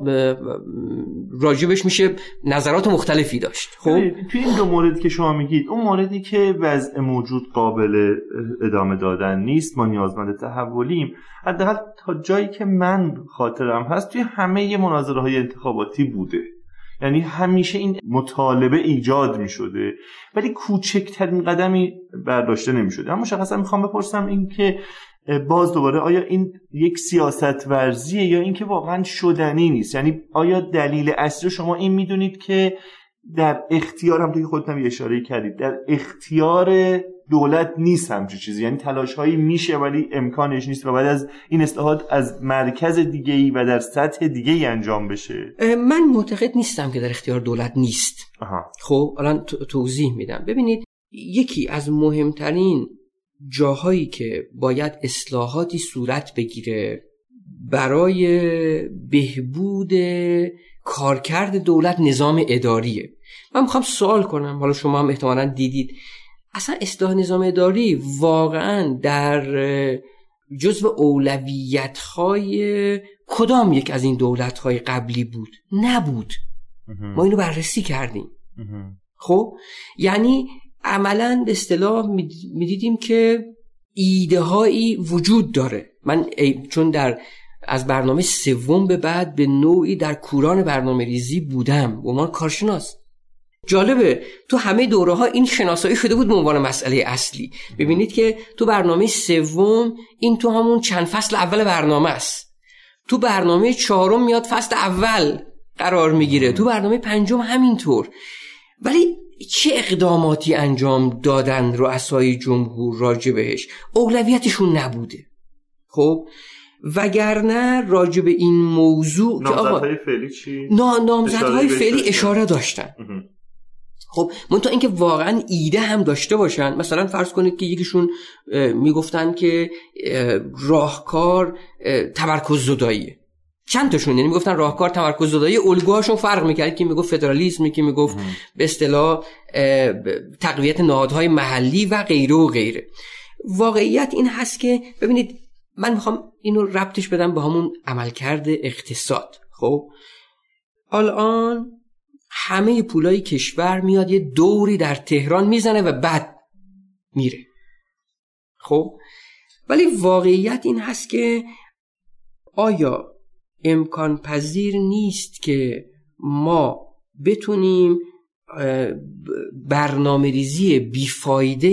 راجبش میشه نظرات مختلفی داشت. خب؟ توی این دو مورد که شما میگید اون موردی که وضع موجود قابل ادامه دادن نیست ما نیازمند تحولیم. حداقل تا جایی که من خاطرم هست توی همه مناظره های انتخاباتی بوده. یعنی همیشه این مطالبه ایجاد می شده ولی کوچکترین قدمی برداشته نمی شده اما مشخصا می‌خوام بپرسم این که باز دوباره آیا این یک سیاست ورزیه یا اینکه واقعا شدنی نیست؟ یعنی آیا دلیل اصلی شما این می‌دونید که در اختیار هم توی خودتون اشاره کردید در اختیار دولت نیست همچین چیزی یعنی تلاش هایی میشه ولی امکانش نیست و بعد از این اصلاحات از مرکز دیگه ای و در سطح دیگه ای انجام بشه؟ من معتقد نیستم که در اختیار دولت نیست. آها. خب الان توضیح میدم. ببینید یکی از مهمترین جاهایی که باید اصلاحاتی صورت بگیره برای بهبود کارکرد دولت نظام اداریه. من می‌خوام سوال کنم حالا شما هم احتمالا دیدید. اصلا اصلاح نظام اداری واقعا در جزو اولویت های کدام یک از این دولت های قبلی بود؟ نبود. ما اینو بررسی کردیم. خب؟ یعنی عملا به اصطلاح می‌دیدیم که ایده هایی وجود داره. من چون در از برنامه سوم به بعد به نوعی در کوران برنامه ریزی بودم. به عنوان کارشناس. جالبه تو همه دوره ها این شناسایی شده بود به عنوان مسئله اصلی. ببینید که تو برنامه سوم این تو همون چند فصل اول برنامه است. تو برنامه چهارم میاد فصل اول قرار می‌گیره. تو برنامه پنجم همینطور. ولی چه اقداماتی انجام دادن رؤسای جمهور راجع بهش اولویتشون نبوده. خب وگرنه راجع به این موضوع نامزدهای فعلی چی؟ نامزدهای فعلی اشاره داشتن. خب منتها اینکه واقعا ایده هم داشته باشن مثلا فرض کنید که یکیشون می‌گفتن که راهکار تمرکز زداییه. چند تاشون؟ یعنی می‌گفتن راهکار تمرکز زدایی الگوهاشون فرق می‌کرد. که می‌گفت فدرالیسم که می‌گفت به اصطلاح تقویت نهادهای محلی و غیره و غیره. واقعیت این هست که ببینید من می‌خوام اینو ربطش بدم به همون عملکرد اقتصاد. خب؟ الان همه پولای کشور میاد یه دوری در تهران می‌زنه و بعد میره. خب؟ ولی واقعیت این هست که آیا امکان پذیر نیست که ما بتونیم برنامه ریزی بیفایده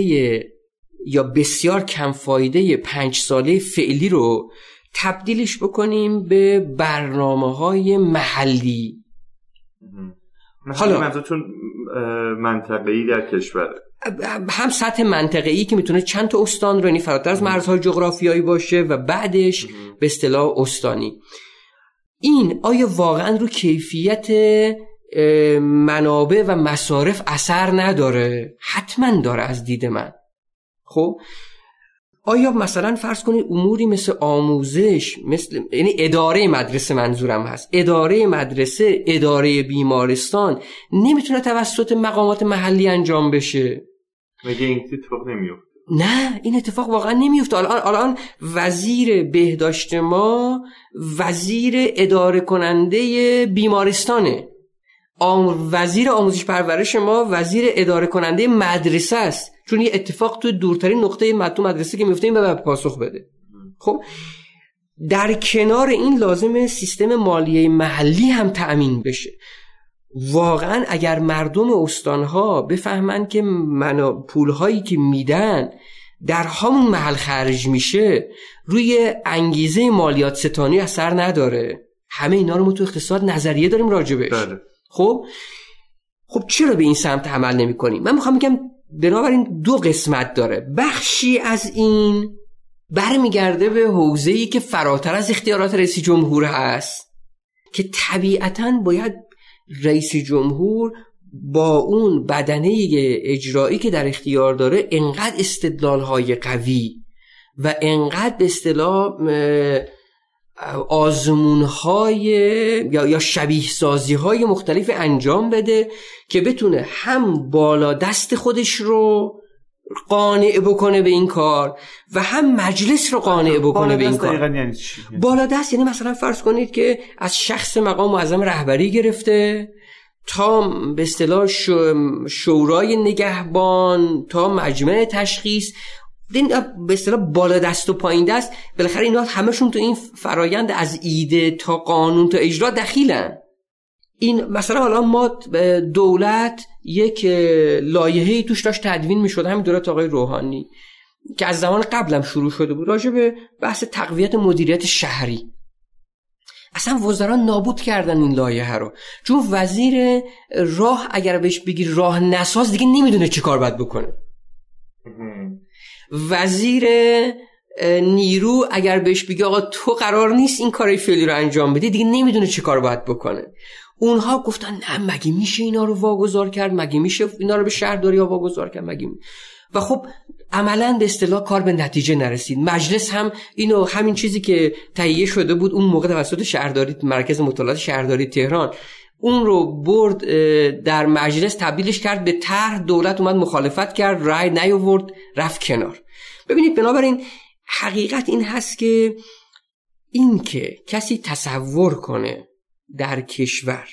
یا بسیار کم فایده پنج ساله فعلی رو تبدیلش بکنیم به برنامه های محلی حالا منظورتون منطقه‌ای در کشور؟ هم سطح منطقه‌ای که می‌تونه چند تا استان رو یعنی فراتر از مرزهای جغرافیایی باشه و بعدش به اصطلاح استانی. این آیا واقعا رو کیفیت منابع و مصارف اثر نداره؟ حتما داره از دید من. خب؟ آیا مثلا فرض کنید اموری مثل آموزش مثل یعنی اداره مدرسه منظورم هست. اداره مدرسه اداره بیمارستان نمی‌تونه توسط مقامات محلی انجام بشه؟ مگه این اتفاق نمیفته نه این اتفاق واقعا نمیفته الان الان وزیر بهداشت ما وزیر اداره کننده بیمارستانه. آم وزیر آموزش پرورش ما وزیر اداره کننده مدرسه است. چون یه اتفاق تو دورترین نقطه مدتو مدرسه که میفته این به پاسخ بده. خب در کنار این لازم سیستم مالیه محلی هم تأمین بشه. واقعا اگر مردم استانها بفهمن که منا پولهایی که میدن در همون محل خرج میشه روی انگیزه مالیات ستانی اثر نداره. همه اینا رو ما تو اقتصاد نظریه داریم راجبش. بله. خب؟ خب چرا به این سمت عمل نمی کنیم من می‌خوام بگم بنابراین دو قسمت داره. بخشی از این برمیگرده به حوزه‌ای که فراتر از اختیارات رئیس جمهور هست که طبیعتا باید رئیس جمهور با اون بدنه اجرایی که در اختیار داره انقدر استدلال های قوی و انقدر به اصطلاح آزمون های یا, یا شبیه سازی های مختلف انجام بده که بتونه هم بالا دست خودش رو قانع بکنه به این کار و هم مجلس رو قانع بکنه به این کار. یعنی بالا دست یعنی مثلا فرض کنید که از شخص مقام معظم رهبری گرفته تا به اصطلاح شورای نگهبان تا مجمع تشخیص. به اصطلاح بالا دست و پایین دست. بالاخره اینا همشون تو این فرایند از ایده تا قانون تا اجرا دخیلن. این مثلا حالا ما دولت یک لایحه‌ای توش داشت تدوین می‌شد همین دولت آقای روحانی که از زمان قبلم شروع شده بود راجع به بحث تقویت مدیریت شهری. اصلا وزران نابود کردن این لایحه رو. چون وزیر راه اگر بهش بگی راه نساز دیگه نمی‌دونه چی کار باید بکنه. وزیر نیرو اگر بهش بگی آقا تو قرار نیست این کارای فعلی رو انجام بدی دیگه نمی‌دونه چی کار باید بکنه. اونها گفتن نه مگه میشه اینا رو واگذار کرد؟ مگه میشه اینا رو به شهرداری ها واگذار کرد؟ مگه و خب عملا به اصطلاح کار به نتیجه نرسید. مجلس هم اینو همین چیزی که تهیه شده بود اون موقع توسط شهرداری مرکز مطالعات شهرداری تهران اون رو برد در مجلس تبدیلش کرد به طرح دولت اومد مخالفت کرد رای نیاورد رفت کنار. ببینید بنابراین حقیقت این هست که این که کسی تصور کنه در کشور.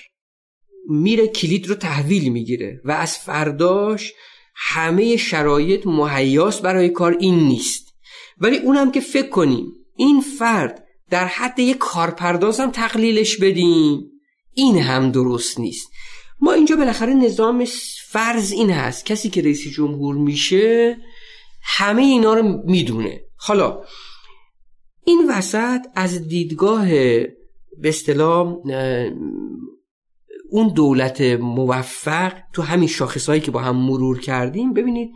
میره کلید رو تحویل می‌گیره و از فرداش همه شرایط مهیاس برای کار این نیست. ولی اونم که فکر کنیم این فرد در حد یک کارپرداز هم تقلیلش بدیم این هم درست نیست. ما اینجا بالاخره نظام فرض این هست. کسی که رئیس جمهور میشه همه اینا رو می‌دونه. حالا این وسط از دیدگاه به اصطلاح اون دولت موفق تو همین شاخصهایی که با هم مرور کردیم ببینید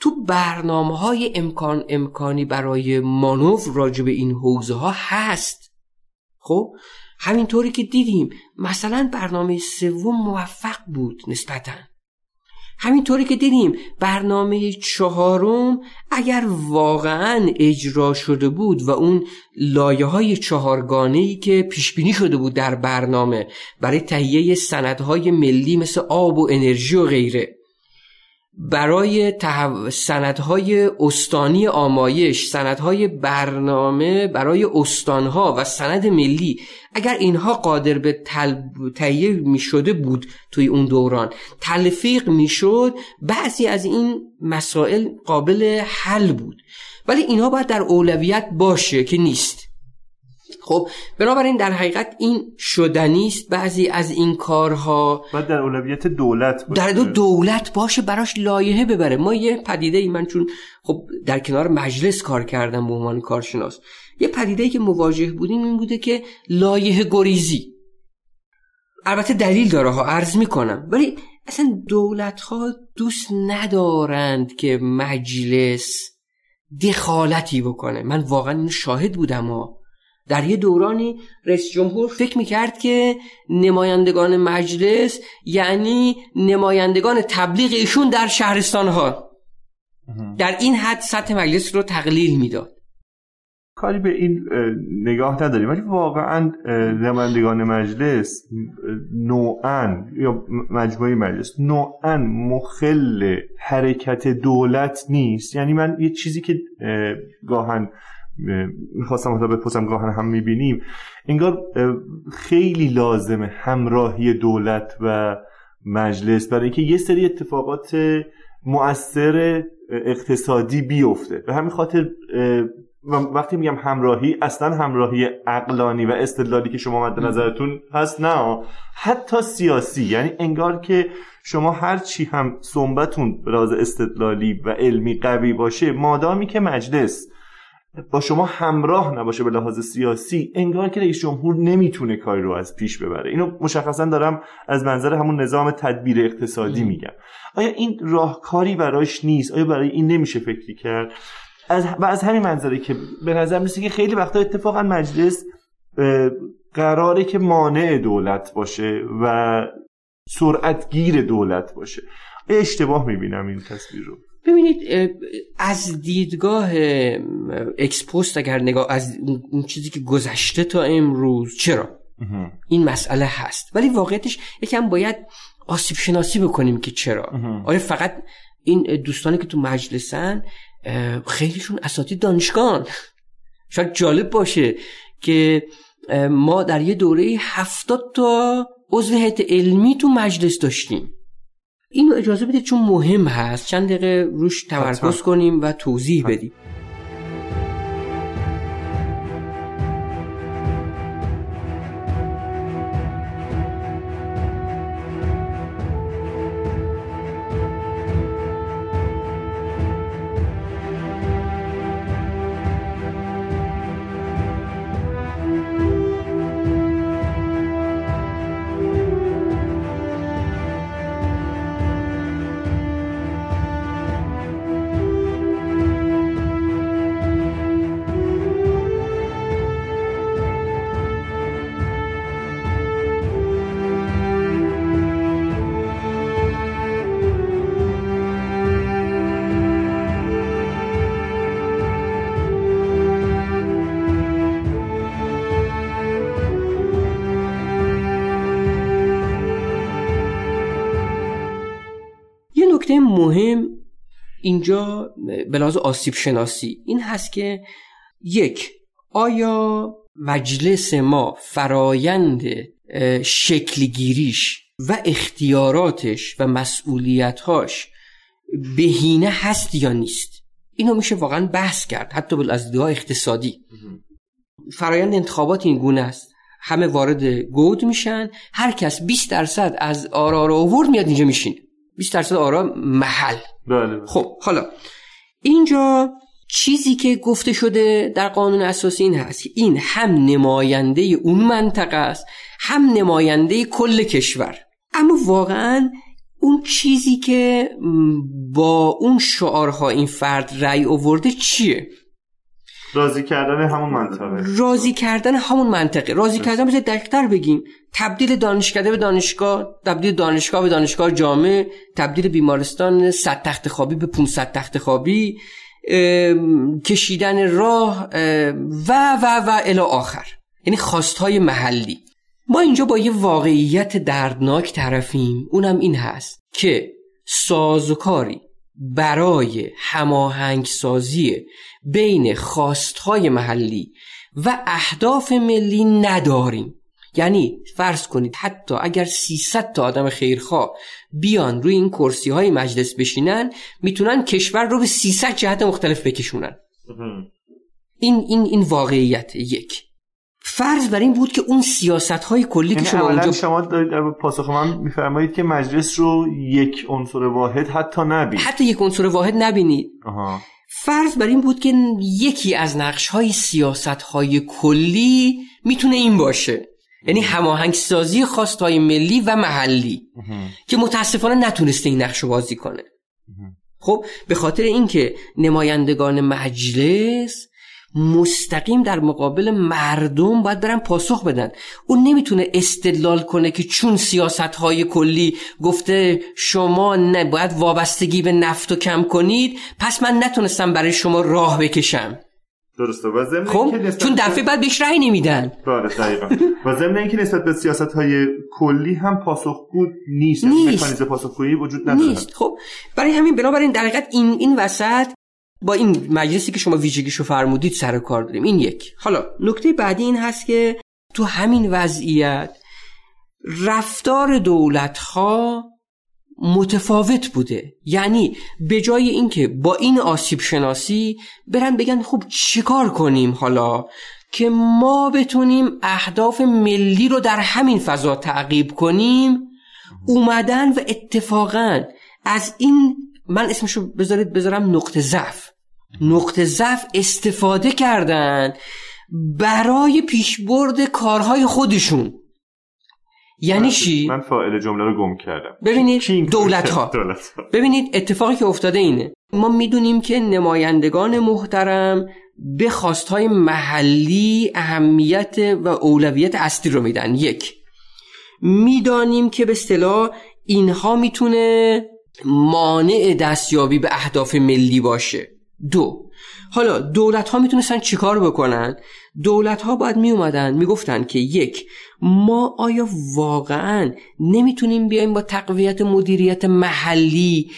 تو برنامه های امکان امکانی برای مانور راجع به این حوزه ها هست. خب همینطوری که دیدیم مثلا برنامه سوم موفق بود نسبتاً. همینطوری که دیدیم برنامه چهارم اگر واقعا اجرا شده بود و اون لایه های چهارگانه ای که پیش بینی شده بود در برنامه برای تهیه سندهای ملی مثل آب و انرژی و غیره. برای. سندهای استانی آمایش سندهای برنامه برای استانها و سند ملی اگر اینها قادر به تل... تهیه می شده بود توی اون دوران تلفیق می شد بعضی از این مسائل قابل حل بود ولی اینها باید در اولویت باشه که نیست خب بنابراین در حقیقت این شدنی است بعضی از این کارها. و در اولویت دولت باشه. در دو دولت باشه براش لایحه ببره. ما یه پدیده ای من چون خب در کنار مجلس کار کردم به عنوان کارشناس. یه پدیده ای که مواجه بودیم این بوده که لایحه گریزی. البته دلیل داره ها عرض می‌کنم. ولی اصلا دولت ها دوست ندارند که مجلس دخالتی بکنه. من واقعا این شاهد بودم ها. در یه دورانی رئیس جمهور فکر می‌کرد که نمایندگان مجلس یعنی نمایندگان تبلیغ ایشون در شهرستان ها در این حد سطح مجلس رو تقلیل می‌داد. کاری به این نگاه نداریم ولی واقعا نمایندگان مجلس نوعا یا مجموعه مجلس نوعا مخل حرکت دولت نیست. یعنی من یه چیزی که گاهن می‌خواستم حالا بپرسم گاهن هم می‌بینیم. انگار خیلی لازمه همراهی دولت و مجلس برای اینکه یه سری اتفاقات مؤثر اقتصادی بیفته. به همین خاطر وقتی میگم همراهی اصلا همراهی اقلانی و استدلالی که شما مد نظرتون هست نه. حتی سیاسی یعنی انگار که شما هر چی هم صنبتون راز استدلالی و علمی قوی باشه مادامی که مجلس با شما همراه نباشه به لحاظ سیاسی انگار که رئیس جمهور نمی‌تونه کاری رو از پیش ببره. اینو مشخصا دارم از منظر همون نظام تدبیر اقتصادی میگم. آیا این راهکاری براش نیست؟ آیا برای این نمیشه فکری کرد؟ از و از همین منظره که به نظر میسه که خیلی وقتا اتفاقا مجلس قراره که مانع دولت باشه و سرعتگیر دولت باشه. اشتباه می‌بینم این تصویر رو؟ ببینید از دیدگاه اکسپوست اگر نگاه از اون چیزی که گذشته تا امروز چرا؟ این مسئله هست. ولی واقعیتش یکم باید آسیب شناسی بکنیم که چرا. آیا فقط این دوستانی که تو مجلسن خیلیشون اساتید دانشگاه شاید جالب باشه که ما در یه دوره هفتاد تا عضو هیئت علمی تو مجلس داشتیم. اینو اجازه بدید چون مهم هست. چند دقیقه روش تمرکز کنیم و توضیح بدیم. مهم اینجا به لحاظ آسیب شناسی این هست که یک آیا مجلس ما فرایند شکلگیریش و اختیاراتش و مسئولیتهاش بهینه هست یا نیست؟ اینو میشه واقعا بحث کرد حتی از دیدگاه اقتصادی. فرایند انتخابات این گونه است. همه وارد گود میشن هر کس 20 درصد از آرا رو آورد میاد اینجا میشینه. 20 درصد آرا محل. بله, بله. خب حالا اینجا چیزی که گفته شده در قانون اساسی این هست این هم نماینده اون منطقه است هم نماینده کل کشور. اما واقعا اون چیزی که با اون شعارها این فرد رأی آورده چیه؟ راضی کردن همون منطقه. راضی کردن همون منطقه. راضی کردن بذار دقیق‌تر بگیم. تبدیل دانشکده به دانشگاه تبدیل دانشگاه به دانشگاه جامعه تبدیل بیمارستان 100 تخت خوابی به 500 تخت خوابی کشیدن راه و و و الی آخر. یعنی خواستهای محلی. ما اینجا با یه واقعیت دردناک طرفیم. اونم این هست که سازوکاری برای هماهنگ سازی بین خواستهای محلی و اهداف ملی نداریم. یعنی فرض کنید حتی اگر 300 تا آدم خیرخواه بیان روی این کرسی های مجلس بشینن می‌تونن کشور رو به 300 جهت مختلف بکشونن. این این این واقعیت یک. فرض بر این بود که اون سیاست های کلی که یعنی شما اونجا شما در پاسخ من میفرمایید که مجلس رو یک عنصر واحد حتی نبینید. حتی یک عنصر واحد نبینید. فرض بر این بود که یکی از نقش های سیاست های کلی می‌تونه این باشه. یعنی هماهنگ سازی خواستهای ملی و محلی که متاسفانه نتونسته این نقش بازی کنه. خب به خاطر اینکه نمایندگان مجلس مستقیم در مقابل مردم باید برن پاسخ بدن. اون نمی‌تونه استدلال کنه که چون سیاست های کلی گفته شما نباید وابستگی به نفت و کم کنید پس من نتونستم برای شما راه بکشم. درسته. و ضمن خب چون دفعه بعد بهش رأی نمیدن. بله دقیقاً. و ضمن اینکه نسبت به سیاست های کلی هم پاسخگو نیست. نیست. مکانیزم پاسخگویی وجود نداره. نیست. خب برای همین بنابراین در حقیقت این این وسط با این مجلسی که شما ویژگیشو فرمودید سر کار داریم. این یک. حالا نکته بعدی این هست که تو همین وضعیت رفتار دولت ها متفاوت بوده. یعنی به جای اینکه با این آسیب شناسی برن بگن خب چیکار کنیم حالا که ما بتونیم اهداف ملی رو در همین فضا تعقیب کنیم؟ اومدن و اتفاقا از این من اسمشو بذارید بذارم نقطه ضعف. نقطه ضعف استفاده کردن برای پیشبرد کارهای خودشون. یعنی چی؟ من فاعل جمله رو گم کردم. ببینید دولت ها. ببینید اتفاقی که افتاده اینه. ما می‌دونیم که نمایندگان محترم به خواستهای محلی اهمیت و اولویت اصلی رو میدن. یک. می‌دانیم که به اصطلاح اینها می‌تونه مانع دستیابی به اهداف ملی باشه. دو. حالا دولت ها می‌تونستن چیکار بکنن؟ دولت ها باید می اومدن می‌گفتن که یک ما آیا واقعا نمی‌تونیم بیایم با تقویت مدیریت محلی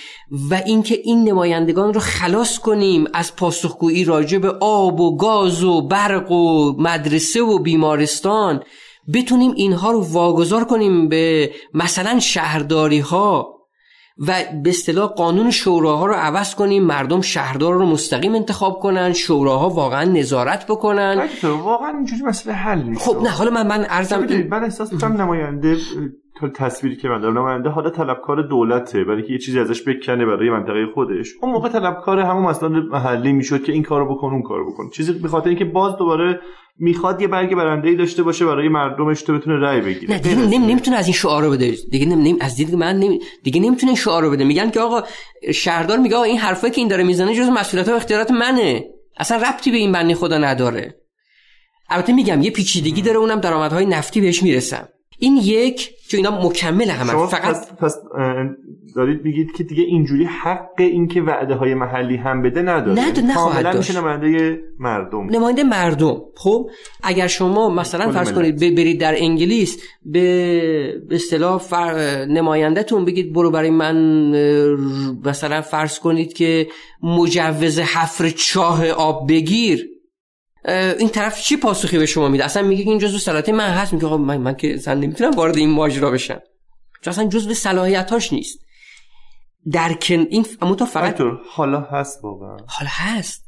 و اینکه این نمایندگان رو خلاص کنیم از پاسخگویی راجع به آب و گاز و برق و مدرسه و بیمارستان؟ بتونیم اینها رو واگذار کنیم به مثلا شهرداری ها و به اصطلاح قانون شوراها رو عوض کنیم مردم شهردار رو مستقیم انتخاب کنن شوراها واقعا نظارت بکنن. واقعا اینجوری مسئله حل نیست. خب نه حالا من من ارزم این... من احساس می‌کنم نماینده تصویری که من دارم نماینده حالا طلبکار دولته برای که یه چیزی ازش بکنه برای منطقه خودش. اون موقع طلبکار همون مثلا محلی می‌شد که این کارو بکن اون کارو بکن. چیزی به خاطر اینکه باز دوباره می‌خواد یه برگ برنده ای داشته باشه برای مردمش تو بتونه رأی بگیره. نه دیگه نمی نمی‌تونه از این شعارو بده. دیگه نمی از دید من نمی دیگه نمی‌تونه این شعارو بده. میگن که آقا شهردار میگه آقا این حرفایی که این داره می‌زنه جز مسئولیت و اختیارات منه. اصلا ربطی به این بنده خدا نداره. البته میگم یه پیچیدگی داره اونم درآمدهای نفتی بهش می‌رسم این یک چون اینا مکمل هم فقط پس, پس دارید میگید که دیگه اینجوری حق این که وعده های محلی هم بده نداره. نه نخواهد داشت. میشه نماینده مردم. نماینده مردم. خب اگر شما مثلا فرض کنید برید در انگلیس به اصطلاح فر... نمایندهتون بگید برو برای من مثلا فرض کنید که مجوز حفر چاه آب بگیر. این طرف چی پاسخی به شما میده؟ اصلا میگه که این جزو صلاحیت من هست. میگه من, من که اصلا نمی‌تونم وارد این ماجرا بشم. چون اصلا جزو صلاحیتاش نیست. در کن این اما تو فقط حالا هست واقعا. حالا هست.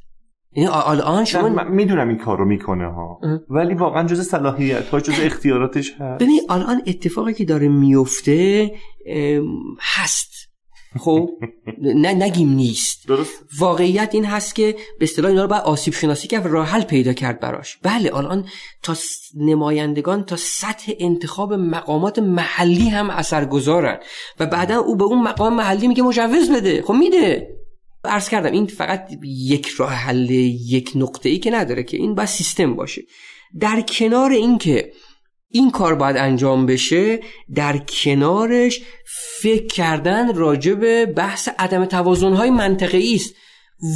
یعنی الان شما من می‌دونم این کارو می‌کنه ها. ولی واقعا جز صلاحیت ها جز اختیاراتش هست. ببین الان اتفاقی که داره میفته هست. خب نه نگیم نیست. درست. واقعیت این هست که به اصطلاح اینا رو باید آسیب شناسی کرد و راه حل پیدا کرد براش. بله الان تا نمایندگان تا سطح انتخاب مقامات محلی هم اثر گذارن و بعدا او به اون مقام محلی میگه مجوز بده. خب میده. عرض کردم این فقط یک راه حل یک نقطه ای که نداره که این باید سیستم باشه. در کنار اینکه این کار باید انجام بشه در کنارش فکر کردن راجع به بحث عدم توازنهای منطقی است.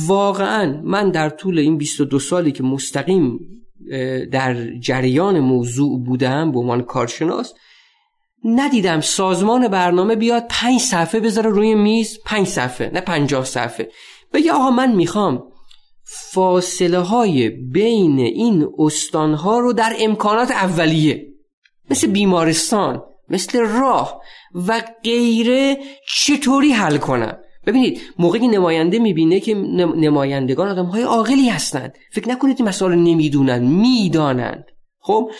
واقعا من در طول این 22 سالی که مستقیم در جریان موضوع بودم به عنوان کارشناس ندیدم سازمان برنامه بیاد پنج صفحه بذاره روی میز. پنج صفحه نه پنجاه صفحه. بگه آقا من می‌خوام فاصله های بین این استانها رو در امکانات اولیه مثل بیمارستان مثل راه و غیره چطوری حل کنم ببینید موقعی نماینده می‌بینه که نمایندگان آدم های عاقلی هستند. فکر نکنید این مسائل نمی‌دونن می‌دانند. خب؟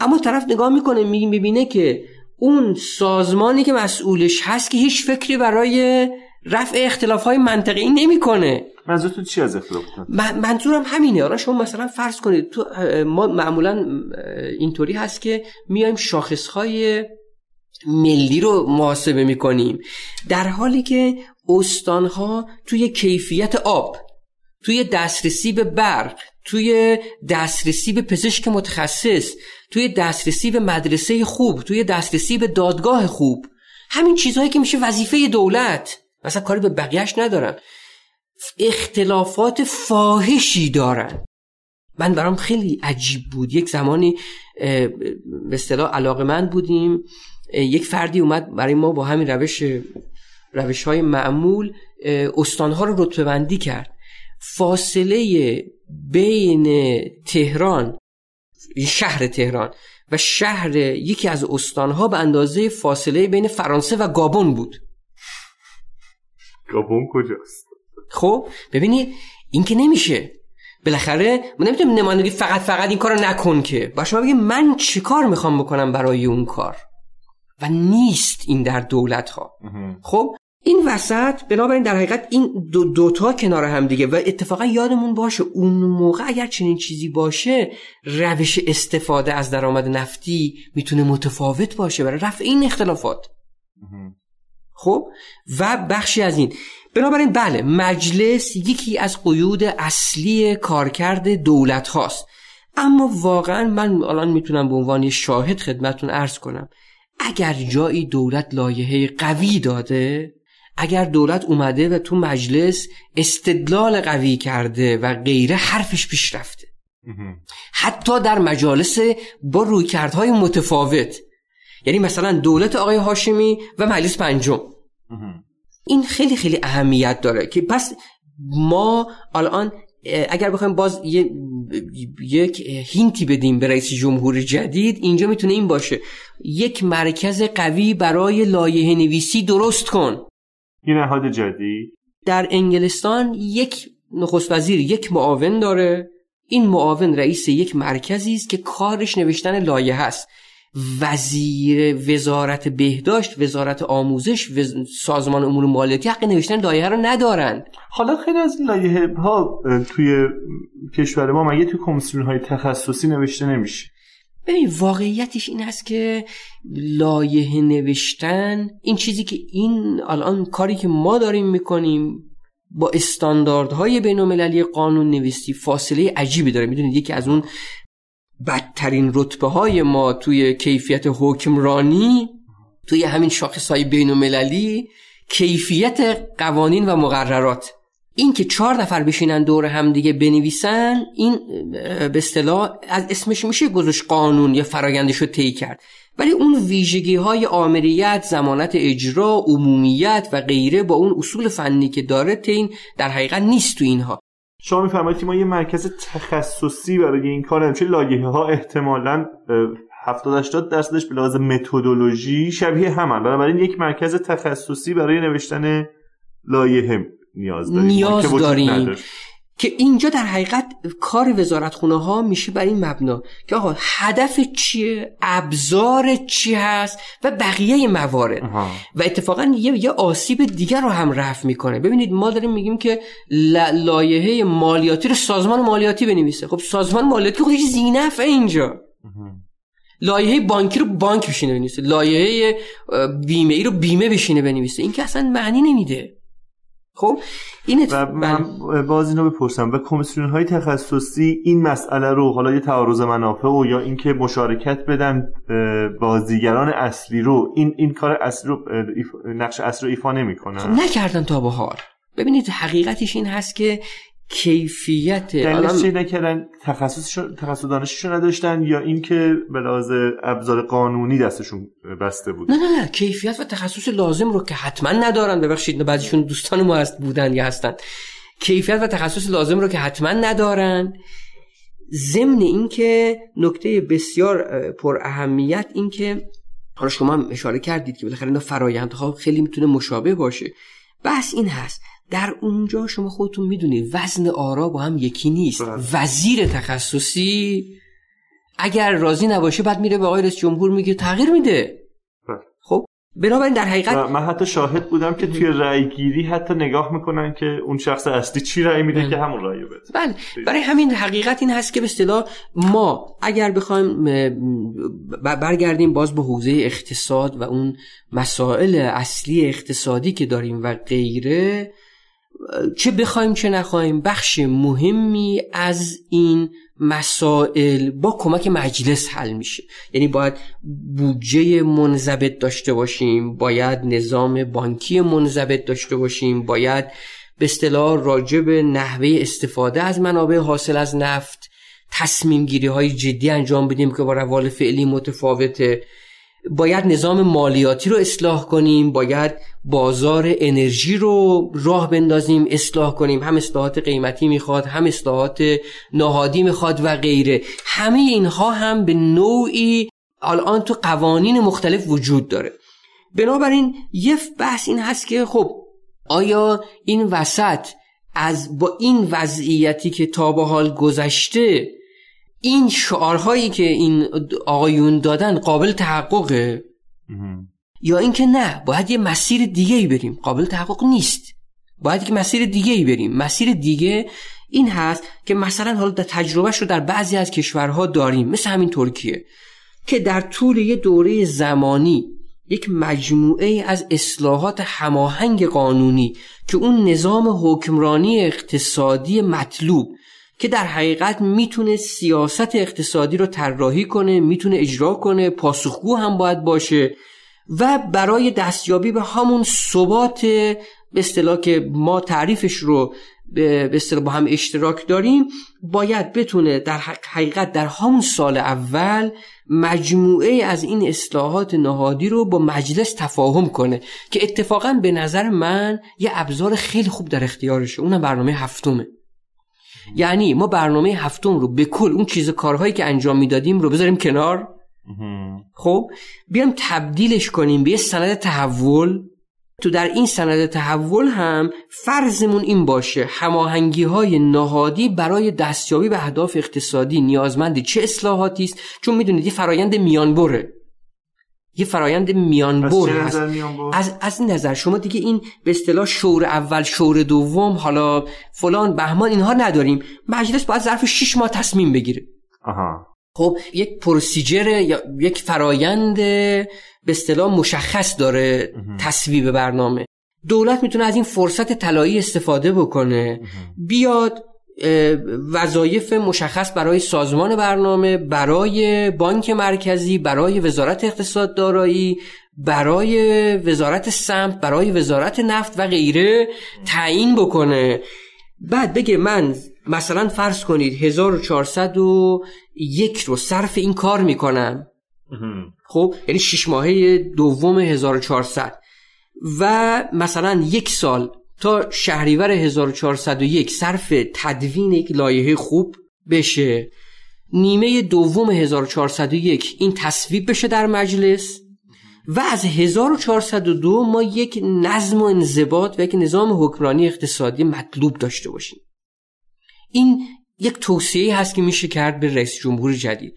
اما طرف نگاه می‌کنه می‌بینه که اون سازمانی که مسئولش هست که هیچ فکری برای رفع اختلاف های منطقی نمی‌کنه. منظورتون چی از اختلاف منظورم همینه. حالا شما مثلا فرض کنید تو ما معمولا اینطوری هست که میایم شاخص های ملی رو محاسبه می‌کنیم. در حالی که استانها توی کیفیت آب توی دسترسی به برق توی دسترسی به پزشک متخصص توی دسترسی به مدرسه خوب توی دسترسی به دادگاه خوب همین چیزهایی که میشه وظیفه دولت. مثلا کاری به بقیهش ندارن. اختلافات فاحشی دارن. من برام خیلی عجیب بود. یک زمانی به اصطلاح علاقه من بودیم یک فردی اومد برای ما با همین روش روش های معمول استانها رو رتبه بندی کرد. فاصله بین تهران شهر تهران و شهر یکی از استانها به اندازه فاصله بین فرانسه و گابون بود. گابون کجاست؟ خب ببینی این که نمیشه. بالاخره من نمی‌تونم نمایندگی فقط فقط این کارو نکن که. با شما بگی من چی کار می‌خوام بکنم برای اون کار؟ و نیست این در دولت ها خب این وسط بنابراین در حقیقت این دو دوتا کنار هم دیگه. و اتفاقا یادمون باشه اون موقع اگر چنین چیزی باشه روش استفاده از درآمد نفتی می‌تونه متفاوت باشه برای رفع این اختلافات. خب؟ و بخشی از این. بنابراین بله مجلس یکی از قیود اصلی کارکرد دولت هاست اما واقعا من الان می‌تونم به عنوان شاهد خدمتون ارز کنم اگر جایی دولت لایحه قوی داده اگر دولت اومده و تو مجلس استدلال قوی کرده و غیره حرفش پیش رفته. حتی در مجالس با رویکردهای متفاوت. یعنی مثلا دولت آقای هاشمی و مجلس پنجم. این خیلی خیلی اهمیت داره که پس ما الان اگر بخوایم باز یک هینتی بدیم به رئیس جمهور جدید اینجا می‌تونه این باشه. یک مرکز قوی برای لایه نویسی درست کن. یه نهاد جدید در انگلستان یک نخست وزیر یک معاون داره. این معاون رئیس یک مرکزی است که کارش نوشتن لایه هست وزیر وزارت بهداشت وزارت آموزش سازمان امور مالیاتی حق نوشتن لایحه رو ندارن. حالا خیلی از لایحه ها توی کشور ما مگه توی کمیسیون های تخصصی نوشته نمیشه؟ ببین واقعیتش این هست که لایحه نوشتن این چیزی که این الان کاری که ما داریم می‌کنیم با استانداردهای بین قانون نویسی فاصله عجیبی داره. می‌دونید یکی از اون بدترین رتبه های ما توی کیفیت حکمرانی توی همین شاخص های بین المللی کیفیت قوانین و مقررات. این که چهار نفر بشینن دور هم دیگه بنویسن این به اصطلاح از اسمش میشه گذاشت قانون یا فرایندش رو طی کرد. ولی اون ویژگی های آمریت زمانت اجرا عمومیت و غیره با اون اصول فنی که داره تین در حقیقت نیست تو اینها. شما میفرمایید که ما یه مرکز تخصصی برای این کار چه لایحه ها احتمالاً 70 80 درصدش به لحاظ متدولوژی شبیه همن. بنابراین یک مرکز تخصصی برای نوشتن لایحه نیاز داریم. نیاز داریم. که اینجا در حقیقت کار وزارتخونه ها میشه بر این مبنا که آقا هدف چیه؟ ابزار چی هست؟ و بقیه موارد. و اتفاقا یه, یه آسیب دیگر رو هم رفع می‌کنه. ببینید ما داریم میگیم که لایحه مالیاتی رو سازمان مالیاتی بنویسه. خب سازمان مالیاتی خودش زینفه اینجا. لایحه بانکی رو بانک بشینه بنویسه. لایحه بیمه ای رو بیمه بشینه بنویسه. این که اصلا معنی نمیده. خب این و من باز اینو بپرسم. و کمیسیون های تخصصی این مسئله رو حالا یه تعارض منافع و یا اینکه مشارکت بدن بازیگران اصلی رو این این کار اصلی رو نقش اصلی رو ایفا نمی‌کنن. خب نکردن تا به حال. ببینید حقیقتش این هست که کیفیت دلیلش چی نکردن تخصص دانششون نداشتن یا اینکه به لحاظ ابزار قانونی دستشون بسته بود. نه نه نه. کیفیت و تخصص لازم رو که حتما ندارن. ببخشید بعضیشون دوستان ما هست بودن یا هستن. کیفیت و تخصص لازم رو که حتما ندارن. ضمن اینکه نکته بسیار پر اهمیت اینکه حالا شما اشاره کردید که بالاخره اینا فرایندها خیلی می‌تونه مشابه باشه. بحث این هست. در اونجا شما خودتون می‌دونید وزن آرا با هم یکی نیست بله. وزیر تخصصی اگر راضی نباشه بعد میره به آقای رئیس جمهور میگه تغییر میده بله. خب بنابراین در حقیقت من حتی شاهد بودم که توی رأی گیری حتی نگاه می‌کنن که اون شخص اصلی چی رأی میده بله. که همون رأی بده بله برای همین حقیقت این هست که به اصطلاح ما اگر بخوایم برگردیم باز به حوزه اقتصاد و اون مسائل اصلی اقتصادی که داریم و غیره چه بخوایم چه نخواهیم بخش مهمی از این مسائل با کمک مجلس حل میشه. یعنی باید بودجه منضبط داشته باشیم باید نظام بانکی منضبط داشته باشیم باید به اصطلاح راجع به نحوه استفاده از منابع حاصل از نفت تصمیم گیری های جدی انجام بدیم که با روال فعلی متفاوته. باید نظام مالیاتی رو اصلاح کنیم باید بازار انرژی رو راه بندازیم اصلاح کنیم. هم اصلاحات قیمتی می‌خواد هم اصلاحات نهادی می‌خواد و غیره. همه اینها هم به نوعی الان تو قوانین مختلف وجود داره. بنابراین یه بحث این هست که خب آیا این وسط از با این وضعیتی که تا به حال گذشته این شعارهایی که این آقایون دادن قابل تحققه؟ یا اینکه نه باید یه مسیر دیگه ای بریم. قابل تحقق نیست. باید که مسیر دیگه ای بریم. مسیر دیگه این هست که مثلا حالا در تجربهش رو در بعضی از کشورها داریم. مثل همین ترکیه. که در طول یه دوره زمانی یک مجموعه از اصلاحات هماهنگ قانونی که اون نظام حکمرانی اقتصادی مطلوب که در حقیقت می‌تونه سیاست اقتصادی رو طراحی کنه می‌تونه اجرا کنه پاسخگو هم باید باشه و برای دستیابی به همون ثبات به اصطلاح که ما تعریفش رو به اصطلاح با هم اشتراک داریم باید بتونه در حقیقت در همون سال اول مجموعه از این اصلاحات نهادی رو با مجلس تفاهم کنه که اتفاقا به نظر من یه ابزار خیلی خوب در اختیارشه. اونم برنامه هفتمه. یعنی ما برنامه هفتم رو به کل اون چیز کارهایی که انجام می‌دادیم رو بذاریم کنار. خب بیام تبدیلش کنیم به یه سند تحول. تو در این سند تحول هم فرضمون این باشه هماهنگی های نهادی برای دستیابی به اهداف اقتصادی نیازمند چه اصلاحاتی است؟ چون می‌دونید یه فرایند میانبره. یه فرایند میانبر هست. از از این نظر. شما دیگه این به اصطلاح شور اول شور دوم حالا فلان بهمان اینها نداریم. مجلس باید ظرف 6 ماه تصمیم بگیره. آها. خب یک پروسیجر یا یک فرایند به اصطلاح مشخص داره تصویب برنامه. دولت می‌تونه از این فرصت طلایی استفاده بکنه. بیاد وظایف مشخص برای سازمان برنامه برای بانک مرکزی برای وزارت اقتصاد دارایی برای وزارت سمت برای وزارت نفت و غیره تعیین بکنه. بعد بگه من مثلا فرض کنید 1401 رو صرف این کار می‌کنم. خب یعنی شش ماهه دوم 1400 و مثلا یک سال تا شهریور 1401 صرف تدوین یک لایحه خوب بشه نیمه دوم 1401 این تصویب بشه در مجلس و از 1402 ما یک نظم و انضباط و یک نظام حکمرانی اقتصادی مطلوب داشته باشیم. این یک توصیه هست که میشه کرد به رئیس جمهور جدید.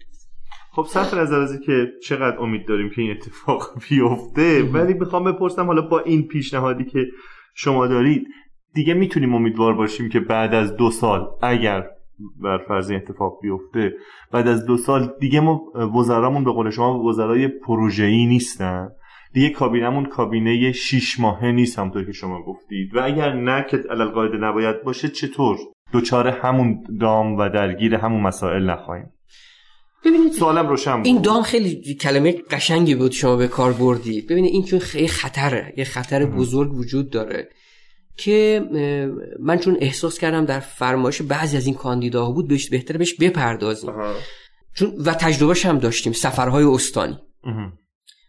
خب صرف نظر از که چقدر امید داریم که این اتفاق بیفته ولی می‌خوام بپرسم حالا با این پیشنهادی که شما دارید. دیگه می‌تونیم امیدوار باشیم که بعد از دو سال اگر بر فرض اتفاق بیفته بعد از دو سال دیگه ما وزرامون به قول شما وزرای پروژه‌ای نیستن. دیگه کابینمون کابینه شیش ماهه نیست همونطور که شما گفتید. و اگر نه که علالقاعده نباید باشه چطور؟ دوچار همون دام و درگیر همون مسائل نخواهیم. ببینید سوالم روشن این دام خیلی کلمه قشنگی بود شما به کار بردید ببینید این چون خیلی خطره یه خطر بزرگ وجود داره که من چون احساس کردم در فرمایش بعضی از این کاندیداها بود بهش بهتر بهش بپردازیم. چون و تجربهش هم داشتیم سفرهای استانی.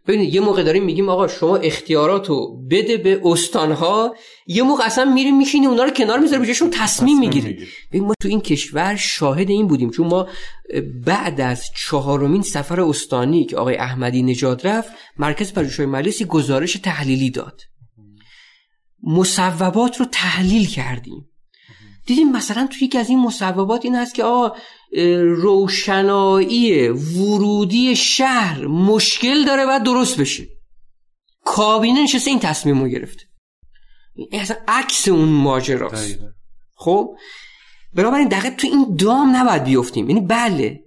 ببینید یه موقع داریم میگیم آقا شما اختیاراتو بده به استانها یه موقع اصلا میریم میشینی اونا رو کنار می‌ذاری بهشون تصمیم می‌گیری ببین ما تو این کشور شاهد این بودیم چون ما بعد از چهارمین سفر استانی که آقای احمدی نژاد رفت مرکز پژوهش‌های مجلسی گزارش تحلیلی داد. مصوبات رو تحلیل کردیم. دیدیم مثلا توی یکی از این مصوبات این هست که آقا روشنایی ورودی شهر مشکل داره و درست بشه. کابینه نشسته این تصمیم رو گرفته. این اصلا عکس اون ماجراست. خب؟ بنابراین دقیق تو این دام نباید بیفتیم. یعنی بله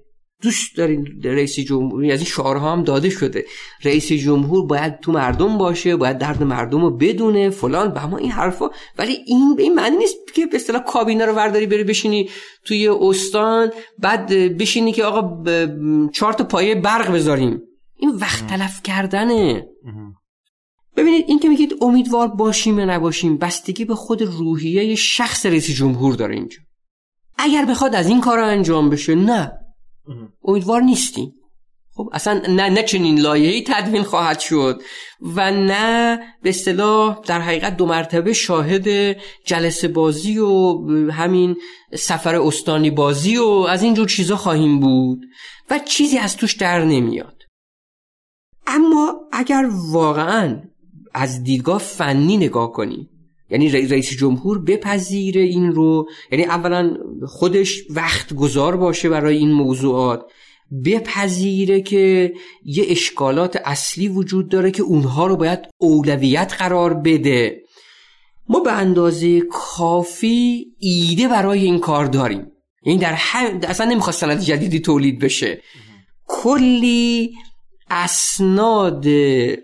دوست دارین رئیس جمهور از این شعارها هم داده شده. رئیس جمهور باید تو مردم باشه باید درد مردم رو بدونه فلان به ما این حرفا. ولی این به این معنی نیست که به اصطلاح کابینه رو ورداری بری بشینی توی استان بعد بشینی که آقا چهار تا پایه برق بذاریم. این وقت تلف کردنه. ببینید این که میگید امیدوار باشیم یا نباشیم بستگی به خود روحیه شخص رئیس جمهور داره اینجا. اگر بخواد از این کار انجام بشه نه. امیدوار نیستیم. خب اصلا نه نه چنین لایحه‌ای تدوین خواهد شد و نه به اصطلاح در حقیقت دو مرتبه شاهد جلسه بازی و همین سفر استانی بازی و از اینجور چیزا خواهیم بود و چیزی از توش در نمیاد. اما اگر واقعا از دیدگاه فنی نگاه کنیم یعنی رئیس جمهور بپذیره این رو. یعنی اولا خودش وقت گذار باشه برای این موضوعات. بپذیره که یه اشکالات اصلی وجود داره که اونها رو باید اولویت قرار بده. ما به اندازه کافی ایده برای این کار داریم. یعنی در هم... اصلا نمی‌خواست سند جدیدی تولید بشه. کلی اسناد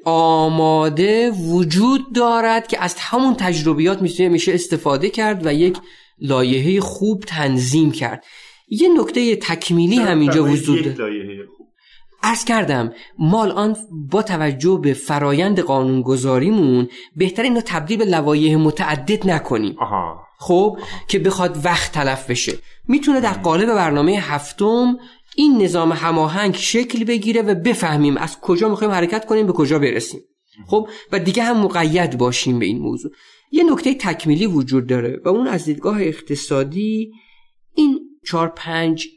آماده وجود دارد که از همون تجربیات میشه میشه استفاده کرد و یک لایحه خوب تنظیم کرد. یه نکته تکمیلی هم اینجا وجود داره. ارز کردم مال آن با توجه به فرایند قانونگذاریمون بهتر اینو تبدیل به لوایح متعدد نکنیم. آها. خب که بخواد وقت تلف بشه. می‌تونه در قالب برنامه هفتم این نظام هماهنگ شکل بگیره و بفهمیم از کجا می‌خوایم حرکت کنیم به کجا برسیم. خب؟ و دیگه هم مقید باشیم به این موضوع. یه نکته تکمیلی وجود داره و اون از دیدگاه اقتصادی این چهار پنج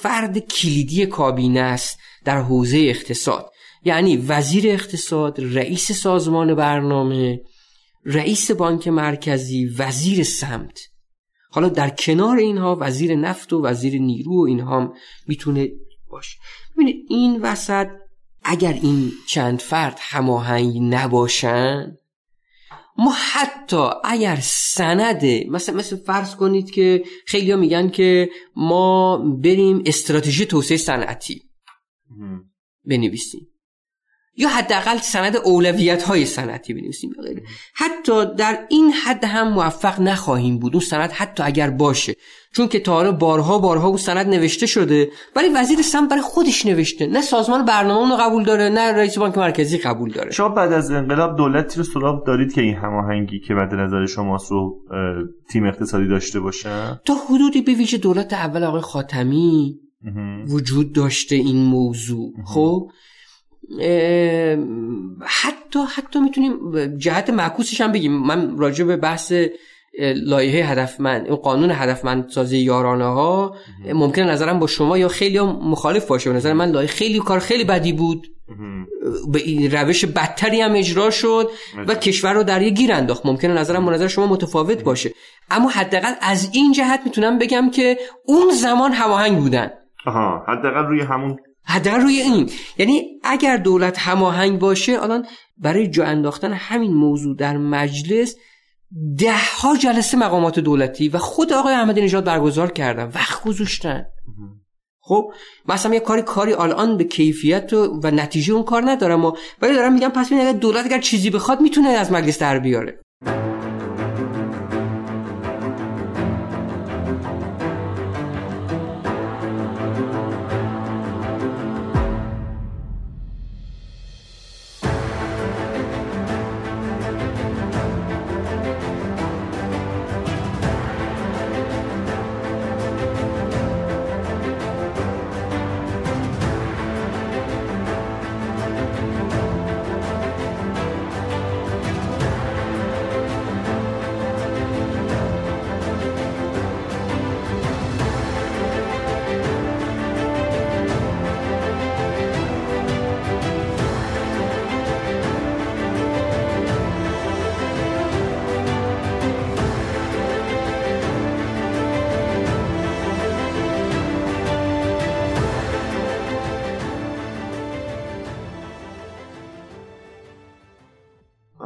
فرد کلیدی کابینه است در حوزه اقتصاد. یعنی وزیر اقتصاد رئیس سازمان برنامه رئیس بانک مرکزی وزیر سمت. حالا در کنار اینها وزیر نفت و وزیر نیرو و اینها هم می‌تونه باشه. ببینید این وسط اگر این چند فرد هماهنگ نباشن ما حتی اگر سند مثلا مثل فرض کنید که خیلی میگن که ما بریم استراتژی توسعه صنعتی بنویسیم. یا حداقل سند اولویت های صنعتی بنویسیم حتی در این حد هم موفق نخواهیم بود. اون سند حتی اگر باشه. چون که تا بارها بارها اون سند نوشته شده ولی وزیر سمت برای خودش نوشته. نه سازمان برنامه اونو قبول داره نه رئیس بانک مرکزی قبول داره. شما بعد از انقلاب دولتی رو سراغ دارید که این هماهنگی که بعد نظر شما رو تیم اقتصادی داشته باشه؟ تا حدودی به ویژه دولت اول آقای خاتمی وجود داشته این موضوع. خب؟ حتی حتی می‌تونیم جهت معکوسش هم بگیم. من راجع به بحث لایحه هدفمند قانون هدفمند سازی یارانه ها ممکن نظرم با شما یا خیلی مخالف باشه. به نظر من لایحه خیلی کار خیلی بدی بود. به روش بدتری هم اجرا شد و کشور رو در یه گیر انداخت. ممکنه نظرم با نظر شما متفاوت باشه. اما حداقل از این جهت می‌تونم بگم که اون زمان هماهنگ بودن. آها. حداقل روی همون حداقل روی این. یعنی اگر دولت هماهنگ باشه الان برای جا انداختن همین موضوع در مجلس ده ها جلسه مقامات دولتی و خود آقای احمدی نژاد برگزار کردن. وقت گذاشتن. خب مثلا یه کاری کاری الان به کیفیت و, و نتیجه اون کار ندارم ولی دارم میگم پس اگر دولت اگر چیزی بخواد می‌تونه از مجلس در بیاره.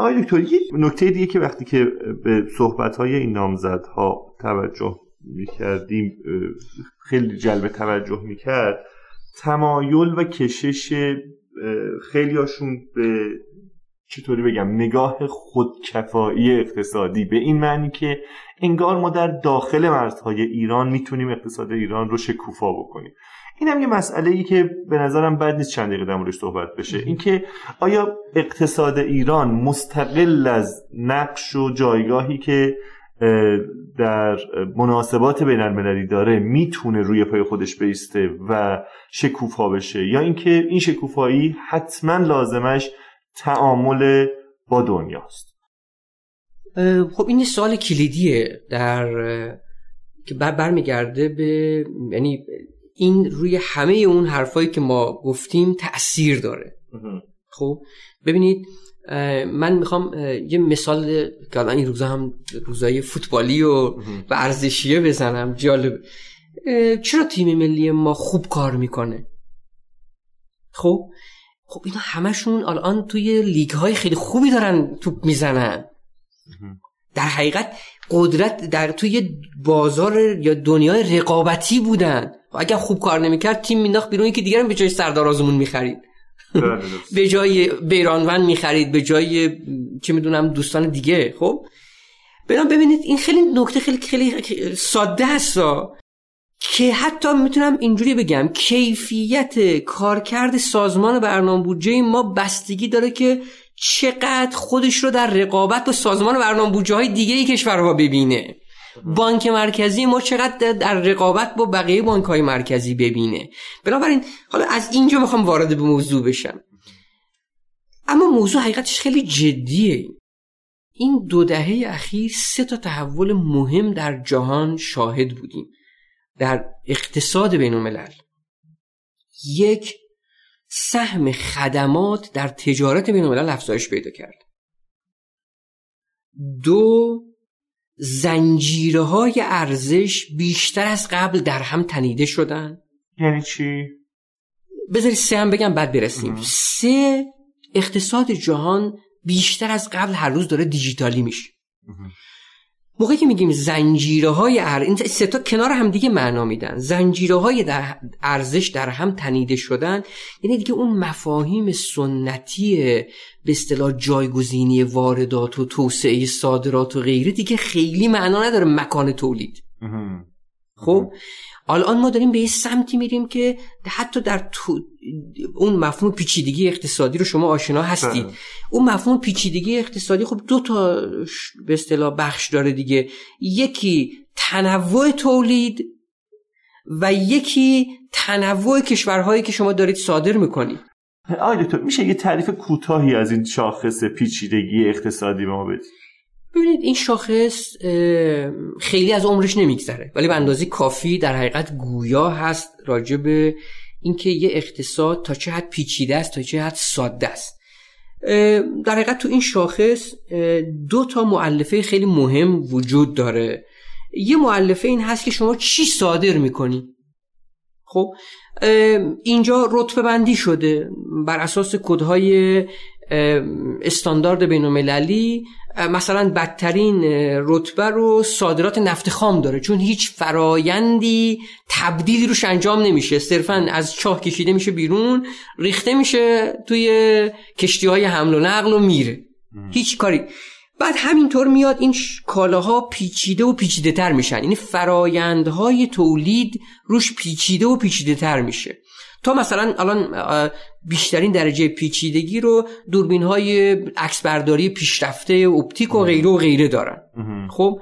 آقای دکتر یه نکته دیگه که وقتی که به صحبت های این نامزدها توجه می‌کردیم خیلی جلب توجه می‌کرد تمایل و کشش خیلی هاشون به چطوری بگم نگاه خودکفایی اقتصادی به این معنی که انگار ما در داخل مرزهای ایران می‌تونیم اقتصاد ایران رو شکوفا بکنیم. این هم یه مسئله ای که به نظرم بد نیست چند دقیقه در صحبت بشه. اینکه آیا اقتصاد ایران مستقل از نقش و جایگاهی که در مناسبات بین المللی داره می‌تونه روی پای خودش بیسته و شکوفا بشه؟ یا اینکه این شکوفایی حتما لازمش تعامل با دنیاست؟ خب این سوال کلیدیه در که بر برمیگرده به یعنی این روی همه اون حرفایی که ما گفتیم تاثیر داره. خب ببینید من می‌خوام یه مثال که الان این روزا هم روزای فوتبالی و ورزشیه بزنم جالب. چرا تیم ملی ما خوب کار می‌کنه؟ خب خب اینا همشون الان توی لیگ های خیلی خوبی دارن توپ می‌زنن. در حقیقت قدرت در توی بازار یا دنیای رقابتی بودن. اگر خوب کار نمی‌کرد تیم مینداخت بیرون. که دیگرم به جای سردار آزمون می‌خرید. به جای بیرانوند می‌خرید به جای چه می‌دونم دوستان دیگه. خب؟ برام ببینید این خیلی نکته خیلی خیلی ساده است. که حتی می‌تونم اینجوری بگم کیفیت کارکرد سازمان برنامه بودجه ما بستگی داره که چقدر خودش رو در رقابت با سازمان برنامه بودجه های دیگه ای کشورها ببینه. بانک مرکزی ما چقدر در رقابت با بقیه بانک های مرکزی ببینه. بنابراین حالا از اینجا می‌خوام وارد به موضوع بشم. اما موضوع حقیقتش خیلی جدیه. این دو دهه اخیر سه تا تحول مهم در جهان شاهد بودیم. در اقتصاد بین الملل یک سهم خدمات در تجارت بین الملل افزایش پیدا کرد. دو زنجیره های ارزش بیشتر از قبل در هم تنیده شدن. یعنی چی؟ بذاری سه هم بگم بعد برسیم. سه اقتصاد جهان بیشتر از قبل هر روز داره دیجیتالی میشه. موقعی که میگیم زنجیره های ار... این سه تا کنار هم دیگه معنا میدن. زنجیره های در ارزش در هم تنیده شدن. یعنی دیگه اون مفاهیم سنتی به اصطلاح جایگزینی واردات و توسعه صادرات و غیره دیگه خیلی معنا نداره مکان تولید. خب؟ الان ما داریم به یه سمتی میریم که حتی در تو اون مفهوم پیچیدگی اقتصادی رو شما آشنا هستید بله. اون مفهوم پیچیدگی اقتصادی خب دو تا به اصطلاح بخش داره دیگه. یکی تنوع تولید و یکی تنوع کشورهایی که شما دارید صادر می‌کنید. آقای دکتر میشه یه تعریف کوتاهی از این شاخص پیچیدگی اقتصادی به ما بدید؟ ببینید این شاخص خیلی از عمرش نمیگذره. ولی به اندازه کافی در حقیقت گویا هست راجع به اینکه یه اقتصاد تا چه حد پیچیده است تا چه حد ساده است. در حقیقت تو این شاخص دو تا معلفه خیلی مهم وجود داره. یه معلفه این هست که شما چی صادر می‌کنی؟ خب اینجا رتبه بندی شده. بر اساس کدهای استاندارد بین المللی مثلا بدترین رتبه رو صادرات نفت خام داره. چون هیچ فرایندی تبدیلی روش انجام نمیشه. صرفا از چاه کشیده میشه بیرون ریخته میشه توی کشتی های حمل و نقل و میره. هیچ کاری. بعد همینطور میاد این کالاها پیچیده و پیچیده تر میشن. یعنی فرایندهای تولید روش پیچیده و پیچیده تر میشه. تا مثلا الان بیشترین درجه پیچیدگی رو دوربین های عکسبرداری پیشرفته اپتیک و غیره و غیره دارن. خب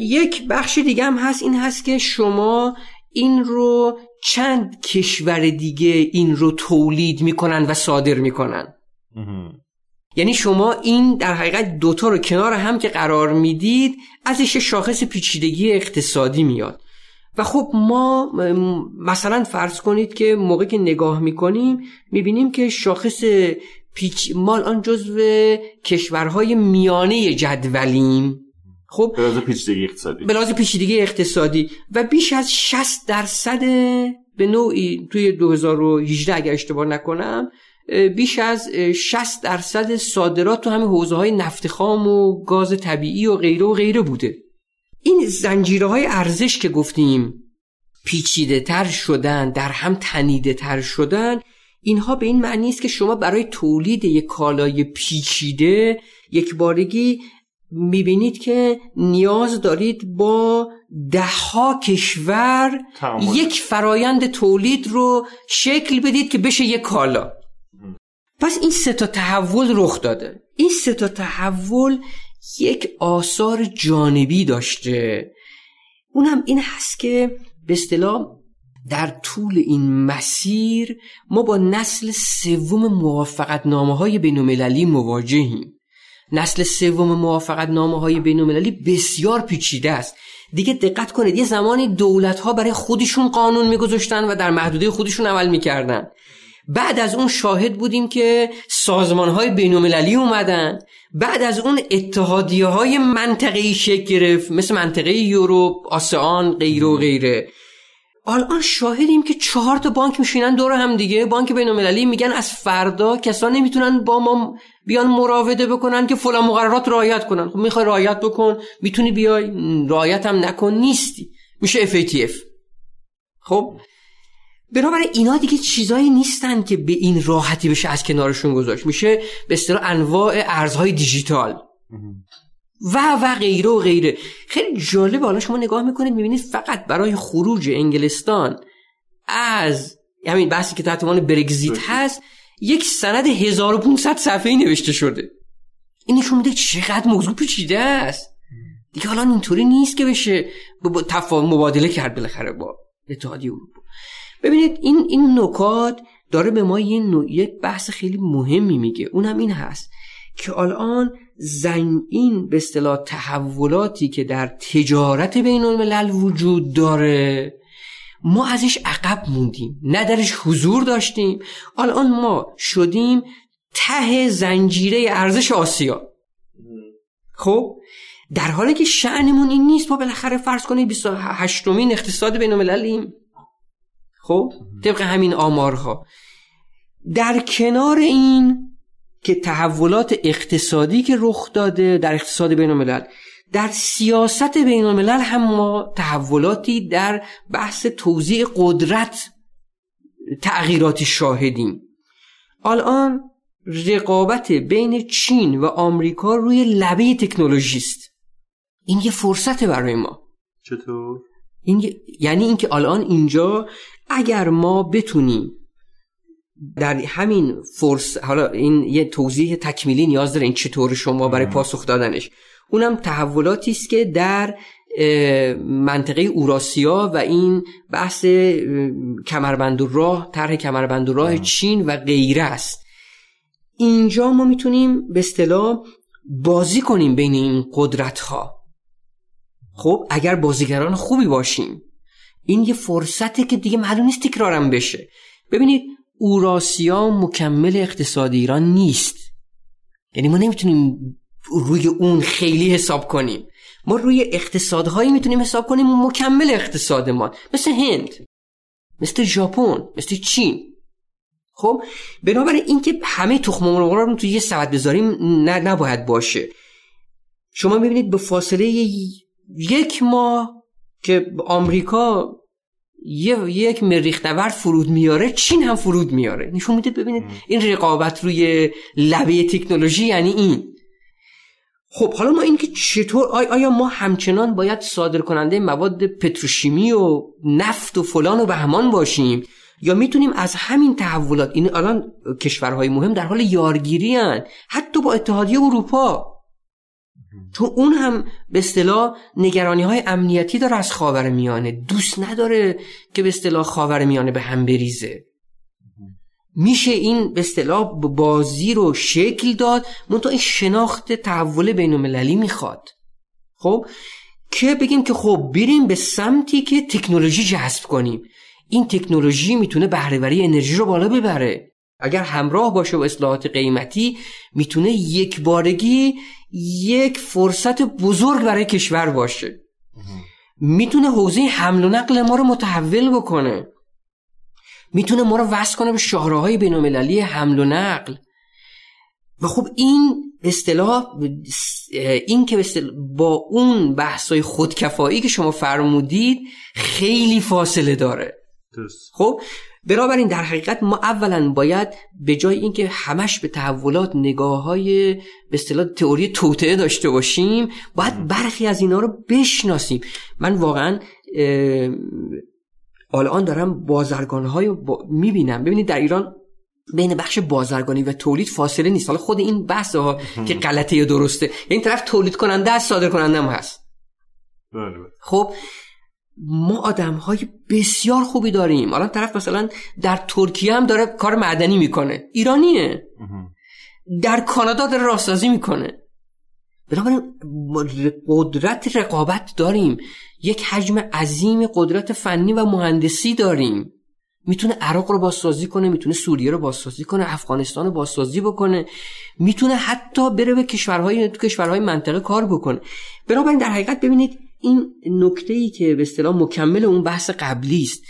یک بخش دیگه هم هست این هست که شما این رو چند کشور دیگه این رو تولید می‌کنن و صادر می‌کنن. یعنی شما این در حقیقت دوتا رو کنار هم که قرار می‌دید ازش شاخص پیچیدگی اقتصادی میاد. و خب ما مثلا فرض کنید که موقع که نگاه می‌کنیم می‌بینیم که شاخص پیچ ما آن جزو کشورهای میانه جدولیم. خب به پیچیدگی اقتصادی. به پیچیدگی اقتصادی. و بیش از 60 درصد به نوعی توی 2018 اگر اشتباه نکنم بیش از 60 درصد صادرات تو همه حوزه های نفت خام و گاز طبیعی و غیره و غیره بوده. این زنجیره های ارزش که گفتیم پیچیده تر شدن در هم تنیده تر شدن اینها به این معنی است که شما برای تولید یک کالای پیچیده یک بارگی می‌بینید که نیاز دارید با دهها کشور یک فرایند تولید رو شکل بدید که بشه یک کالا. پس این سه تا تحول رخ داده. این سه تا تحول یک آثار جانبی داشته. اونم این هست که به اصطلاح در طول این مسیر ما با نسل سوم موافقت نامه های بین مواجهیم. نسل سوم موافقت نامه های بین بسیار پیچیده است. دیگه دقت کنید یه زمانی دولت ها برای خودشون قانون میگذاشتن و در محدوده خودشون عمل می‌کردن. بعد از اون شاهد بودیم که سازمان های بین اومدن. بعد از اون اتحادیه های منطقه شکل گرفت مثل منطقه یوروپ آسیان غیره و غیره. الان شاهدیم که چهار تا بانک میشینن دور هم دیگه. بانک بین المللی میگن از فردا کسان نمی‌تونن با ما بیان مراوده بکنن که فلان مقررات رعایت کنن. خب می‌خوای رعایت بکن. می‌تونی بیای؟ رعایت هم نکن. نیستی. میشه FATF خب؟ بنابراین اینا دیگه چیزایی نیستن که به این راحتی بشه از کنارشون گذاشت. میشه به اصطلاح انواع ارزهای دیجیتال. و و غیره و غیره. خیلی جالب. حالا شما نگاه می‌کنید می‌بینید فقط برای خروج انگلستان از همین بحثی که تحت عنوان برگزیت هست یک سند 1500 صفحه‌ای نوشته شده. این نشون میده چقدر موضوع پیچیده است. دیگه حالا اینطوری نیست که بشه تفاهم مبادله کرد بالاخره با اتحادیه اروپا. ببینید این این نکات داره به ما یه یک بحث خیلی مهمی میگه. اونم این هست که الان زن این به اصطلاح تحولاتی که در تجارت بین الملل وجود داره ما ازش عقب موندیم نه درش حضور داشتیم. الان ما شدیم ته زنجیره ارزش آسیا. خب؟ در حالی که شعنمون این نیست ما بالاخره فرض کنیم 28 مین اقتصاد بین المللیم خب؟ طبق همین آمارها. در کنار این که تحولات اقتصادی که رخ داده در اقتصاد بین الملل در سیاست بین الملل هم ما تحولاتی در بحث توزیع قدرت تغییراتی شاهدیم. الان رقابت بین چین و آمریکا روی لبه تکنولوژی است. این یه فرصت برای ما. چطور؟ این یعنی اینکه الان اینجا اگر ما بتونیم در همین فرص حالا این یه توضیح تکمیلی نیاز داره این چطور شما برای پاسخ دادنش. اونم تحولاتی است که در منطقه اوراسیا و این بحث کمربند و راه طرح کمربند و راه چین و غیره است. اینجا ما می‌تونیم به اصطلاح بازی کنیم بین این قدرت ها خب اگر بازیگران خوبی باشیم. این یه فرصته که دیگه معلوم نیست تکرارم بشه. ببینید اوراسیا مکمل اقتصاد ایران نیست. یعنی ما نمی‌تونیم روی اون خیلی حساب کنیم. ما روی اقتصادهایی می‌تونیم حساب کنیم مکمل اقتصاد ما. مثل هند مثل ژاپن مثل چین. خب بنابراین اینکه همه تخم مرغ رو توی یه سبد بذاریم نباید باشه. شما می‌بینید به فاصله یک ماه که آمریکا یه یک مریخ نورد فرود میاره چین هم فرود میاره. نشون میده ببینید این رقابت روی لبه تکنولوژی یعنی این. خب حالا ما اینکه چطور آیا ما همچنان باید صادر کننده مواد پتروشیمی و نفت و فلان و بهمان باشیم؟ یا می‌تونیم از همین تحولات این الان کشورهای مهم در حال یارگیری هن. حتی با اتحادیه اروپا. چون اون هم به اصطلاح نگرانی های امنیتی داره از خاور میانه. دوست نداره که به اصطلاح خاور میانه به هم بریزه. میشه این به اصطلاح بازی رو شکل داد منتها این شناخت تحول بین المللی می‌خواد. خب؟ که بگیم که خب بریم به سمتی که تکنولوژی جذب کنیم. این تکنولوژی می‌تونه بهرهوری انرژی رو بالا ببره. اگر همراه باشه با اصلاحات قیمتی می‌تونه یک بارگی یک فرصت بزرگ برای کشور باشه. می‌تونه حوزه حمل و نقل ما رو متحول بکنه. می‌تونه ما رو وصل کنه به شاهراهای بینالمللی حمل و نقل. و خب این اصطلاح این که با اون بحثای خودکفایی که شما فرمودید خیلی فاصله داره. خب؟ بنابراین در حقیقت ما اولا باید به جای اینکه همش به تحولات نگاه های به اصطلاح تئوری توطعه داشته باشیم باید برخی از اینا رو بشناسیم. من واقعا الان دارم بازرگان های با... می‌بینم. ببینید در ایران بین بخش بازرگانی و تولید فاصله نیست. حالا خود این بحث ها که غلطه یا درسته. این طرف تولید کننده از صادر کننده هم هست بله. خب ما آدم های بسیار خوبی داریم. الان طرف مثلا در ترکیه هم داره کار معدنی می‌کنه. ایرانیه. در کانادا داره راستازی می‌کنه. بنابراین قدرت رقابت داریم. یک حجم عظیم قدرت فنی و مهندسی داریم. می‌تونه عراق رو بازسازی کنه می‌تونه سوریه رو بازسازی کنه افغانستان رو بازسازی بکنه. می‌تونه حتی بره به کشورهای تو کشورهای منطقه کار بکنه. بنابراین در حقیقت ببینید این نکته ای که به اصطلاح مکمل اون بحث قبلی است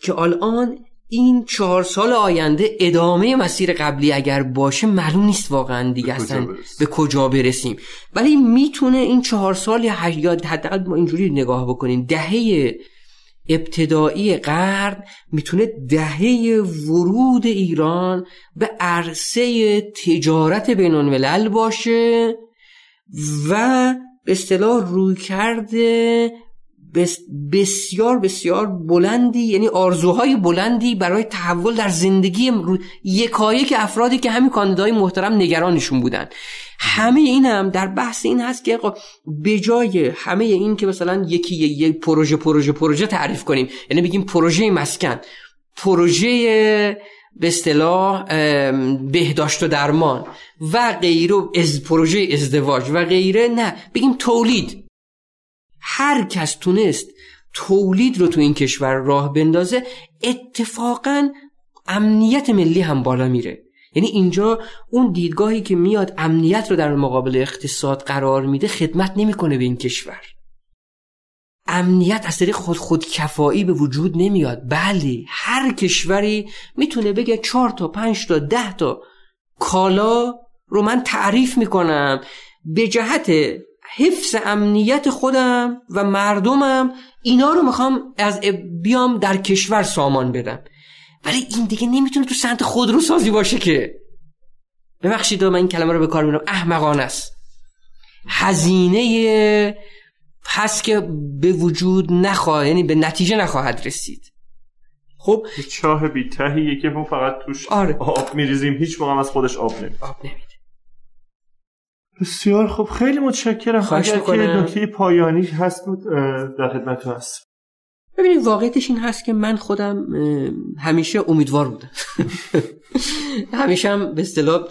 که الان این چهار سال آینده ادامه مسیر قبلی اگر باشه معلوم نیست واقعا دیگه اصلا به کجا برسیم. ولی می‌تونه این چهار سال یا حداقل ما اینجوری نگاه بکنیم دهه ابتدایی غرب می‌تونه دهه ورود ایران به عرصه تجارت بین باشه و به اصطلاح روی کرده بسیار بسیار بلندی یعنی آرزوهای بلندی برای تحول در زندگی یکایی که افرادی که همین کاندیدای محترم نگرانشون بودن. همه این هم در بحث این هست که به جای همه این که مثلا یکی یک پروژه پروژه پروژه تعریف کنیم یعنی بگیم پروژه مسکن پروژه به اصطلاح بهداشت و درمان. و غیره از پروژه ازدواج و غیره نه. بگیم تولید. هر کس تونست تولید رو تو این کشور راه بندازه اتفاقا امنیت ملی هم بالا میره. یعنی اینجا اون دیدگاهی که میاد امنیت رو در مقابل اقتصاد قرار میده خدمت نمی‌کنه به این کشور. امنیت از طریق خود خود کفایی به وجود نمیاد. بله هر کشوری می‌تونه بگه چهار تا پنج تا ده تا. کالا رو من تعریف می‌کنم. به جهت حفظ امنیت خودم و مردمم اینا رو می‌خوام از بیام در کشور سامان بدم. ولی این دیگه نمی‌تونه تو سمت خودرو سازی باشه که. ببخشید من این کلمه رو به کار میرم احمقانه است. هزینه هست که به وجود نخواهد یعنی به نتیجه نخواهد رسید. خب چاه بی تهیه که ما فقط توش آره. آب میریزیم. هیچ موقع از خودش آب نمید آب نمیده بسیار خب خیلی متشکرم. خواهش می‌کنم. که نکته پایانی هست بود در خدمت هست. ببینید واقعیتش این هست که من خودم همیشه امیدوار بودم. همیشه هم به اصطلاح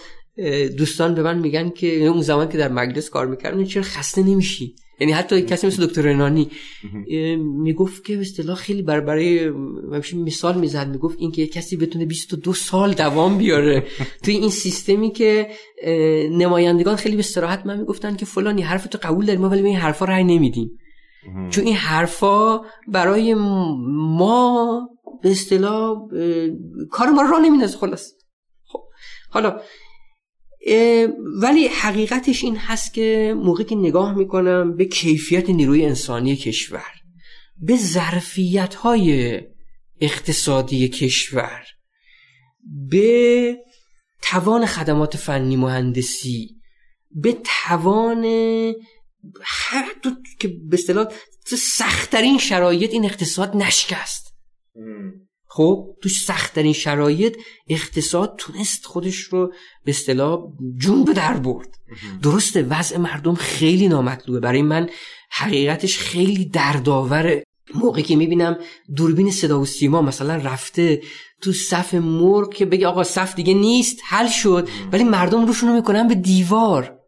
دوستان به من میگن که اون زمان که در مجلس کار می‌کردن چرا خسته نمیشی؟ یعنی حتی کسی مثل دکتر رنانی می‌گفت که به اصطلاح خیلی بر برای مثال می‌زد می‌گفت اینکه کسی بتونه 22 سال دوام بیاره. توی این سیستمی که نمایندگان خیلی به استراحت من می‌گفتن که فلانی حرف تو قبول داریم ما ولی به این حرفا رأی نمیدیم. چون این حرفا برای ما به اصطلاح کار ما را نمیندازه خلاص. خب حالا ولی حقیقتش این هست که موقعی که نگاه می‌کنم به کیفیت نیروی انسانی کشور به ظرفیت های اقتصادی کشور به توان خدمات فنی مهندسی به توان که به اصطلاح سختترین شرایط این اقتصاد نشکست. خب تو سختترین شرایط اقتصاد تونست خودش رو به اصطلاح جون به در برد. درسته وضع مردم خیلی نامطلوبه. برای من حقیقتش خیلی دردآوره موقعی که می‌بینم دوربین صدا و سیما مثلا رفته تو صف مرغ که بگه آقا صف دیگه نیست حل شد. ولی مردم روشونو می‌کنن به دیوار.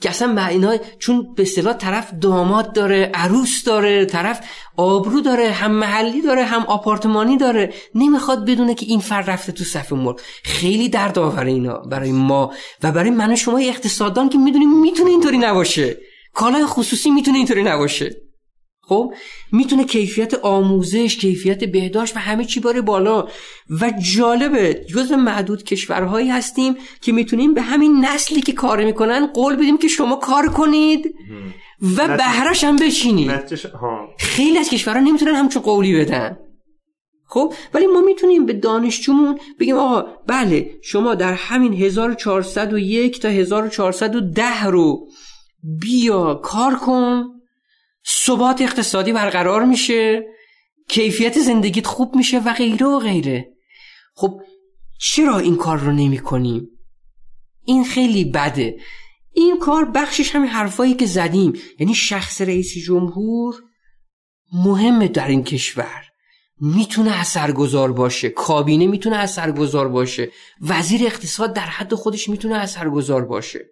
که اصلا اینا چون به اصطلاح طرف داماد داره عروس داره طرف آبرو داره هم محلی داره هم آپارتمانی داره. نمی‌خواد بدونه که این فر رفته تو صف مرغ. خیلی درد آوره اینا برای ما. و برای من و شما اقتصاددان که می‌دونیم می‌تونه اینطوری نباشه. کالای خصوصی می‌تونه اینطوری نباشه. خب می‌تونه کیفیت آموزش کیفیت بهداشت و همه چی باره بالا. و جالبه جز معدود کشورهایی هستیم که می‌تونیم به همین نسلی که کار می‌کنن قول بدیم که شما کار کنید و بهرش هم بچینید خیلی از کشورها نمی‌تونن همچون قولی بدن. خب ولی ما می‌تونیم به دانشجومون بگیم آقا بله شما در همین 1401 تا 1410 رو بیا کار کن. ثبات اقتصادی برقرار میشه کیفیت زندگیت خوب میشه و غیره و غیره. خب چرا این کار رو نمی کنیم؟ این خیلی بده. این کار بخشش همین حرفایی که زدیم. یعنی شخص رئیس جمهور مهمه در این کشور. می‌تونه اثرگذار باشه. کابینه می‌تونه اثرگذار باشه. وزیر اقتصاد در حد خودش می‌تونه اثرگذار باشه.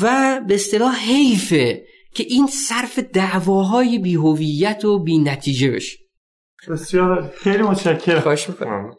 و به اصطلاح حیفه. که این صرف دعواهای بیهویت و بی نتیجه بشه. بسیار خیلی متشکرم. خواهش می‌کنم.